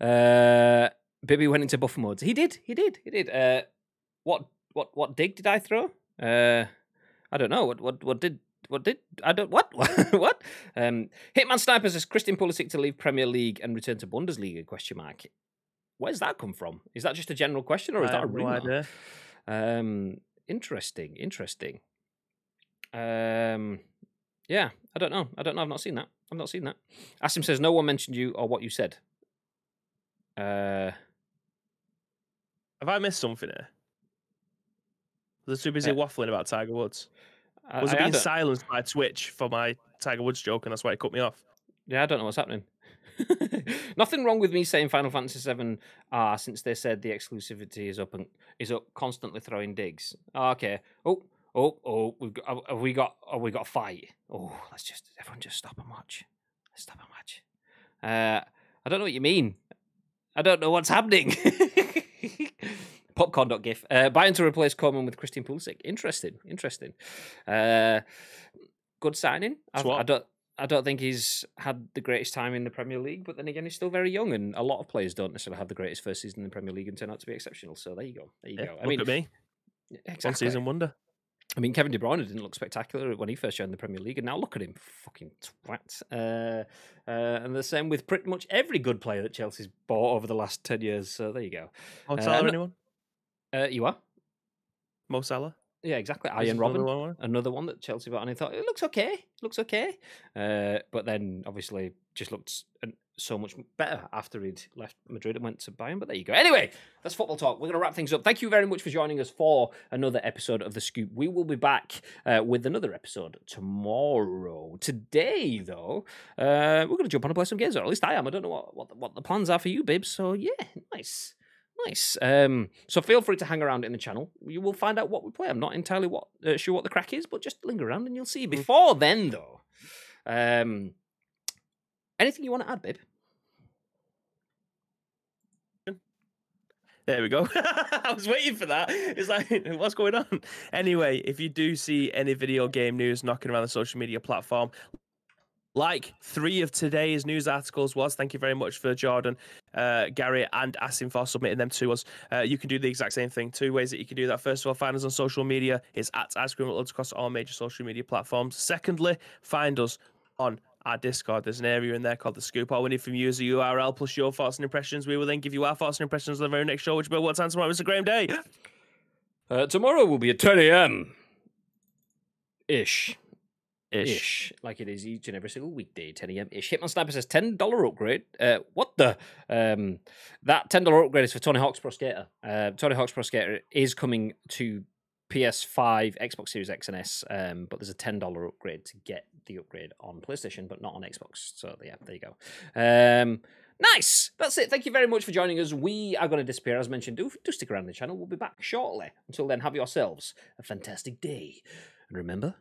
uh, Bibby went into buffer modes. He did. He did. He did. Uh, what what what dig did I throw? Uh, I don't know. What what what did what did I don't what (laughs) what? Um, Hitman Snipers says Christian Pulisic to leave Premier League and return to Bundesliga? Question mark. Where's that come from? Is that just a general question or is I that a no rumor? idea. Um, interesting, interesting. Um, yeah, I don't know. I don't know. I've not seen that. I've not seen that. Asim says no one mentioned you or what you said. Uh, Have I missed something here? Was I too busy Uh, waffling about Tiger Woods? I- Was I- being silenced by Twitch for my Tiger Woods joke, and that's why it cut me off? Yeah, I don't know what's happening. (laughs) Nothing wrong with me saying Final Fantasy VII R since they said the exclusivity is up and is up constantly throwing digs. Oh, okay. Oh, oh, oh. We've got, have we got? Have we got a fight? Oh, let's just everyone just stop and watch. Let's stop and watch. Uh, I don't know what you mean. I don't know what's happening. (laughs) Popcorn.gif. Uh, Bayern to replace Coleman with Christian Pulisic. Interesting. Interesting. Uh, good signing. I've, I don't. I don't think he's had the greatest time in the Premier League, but then again, he's still very young, and a lot of players don't necessarily have the greatest first season in the Premier League and turn out to be exceptional. So there you go. There you Yeah, go. I look mean, at me, exactly. one season wonder. I mean, Kevin De Bruyne didn't look spectacular when he first joined the Premier League, and now look at him, fucking twat. Uh, uh, and the same with pretty much every good player that Chelsea's bought over the last ten years. So there you go. Mo Uh, Salah, and- anyone? Uh, you are, Mo Salah. yeah, exactly. Is Arjen another Robben, one? another one that Chelsea bought, and I thought it looks okay, looks okay. Uh, but then obviously just looked an- so much better after he'd left Madrid and went to Bayern. But there you go. Anyway, that's football talk. We're going to wrap things up. Thank you very much for joining us for another episode of the Scoop. We will be back uh, with another episode tomorrow. Today, though, uh, we're going to jump on and play some games, or at least I am. I don't know what what the, what the plans are for you, Bibs. So yeah, nice. Nice. Um, so feel free to hang around in the channel. You will find out what we play. I'm not entirely what uh, sure what the crack is, but just linger around and you'll see. Before then, though, um, anything you want to add, babe? There we go. (laughs) I was waiting for that. It's like, (laughs) what's going on? Anyway, if you do see any video game news knocking around the social media platform, like three of today's news articles was, thank you very much for Jordan, uh, Gari, and Asim for submitting them to us. Uh, you can do the exact same thing. Two ways that you can do that. First of all, find us on social media. It's at Ice Cream across all major social media platforms. Secondly, find us on our Discord. There's an area in there called the Scoop. All we need from you is a URL plus your thoughts and impressions. We will then give you our thoughts and impressions on the very next show, which will be what time tomorrow. It's a great day. Uh, tomorrow will be at 10 a.m. ish. Ish. Ish. Like it is each and every single weekday, 10 a.m. ish. Hitman Sniper says $10 upgrade. Uh, what the? Um, that $10 upgrade is for Tony Hawk's Pro Skater. Uh, Tony Hawk's Pro Skater is coming to PS5, Xbox Series X and S, um, but there's a $10 upgrade to get the upgrade on PlayStation, but not on Xbox. So, yeah, there you go. Um, Nice. That's it. Thank you very much for joining us. We are going to disappear, as mentioned. Do, do stick around the channel. We'll be back shortly. Until then, have yourselves a fantastic day. And remember,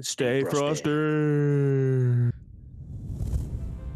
Stay Frosty. frosty.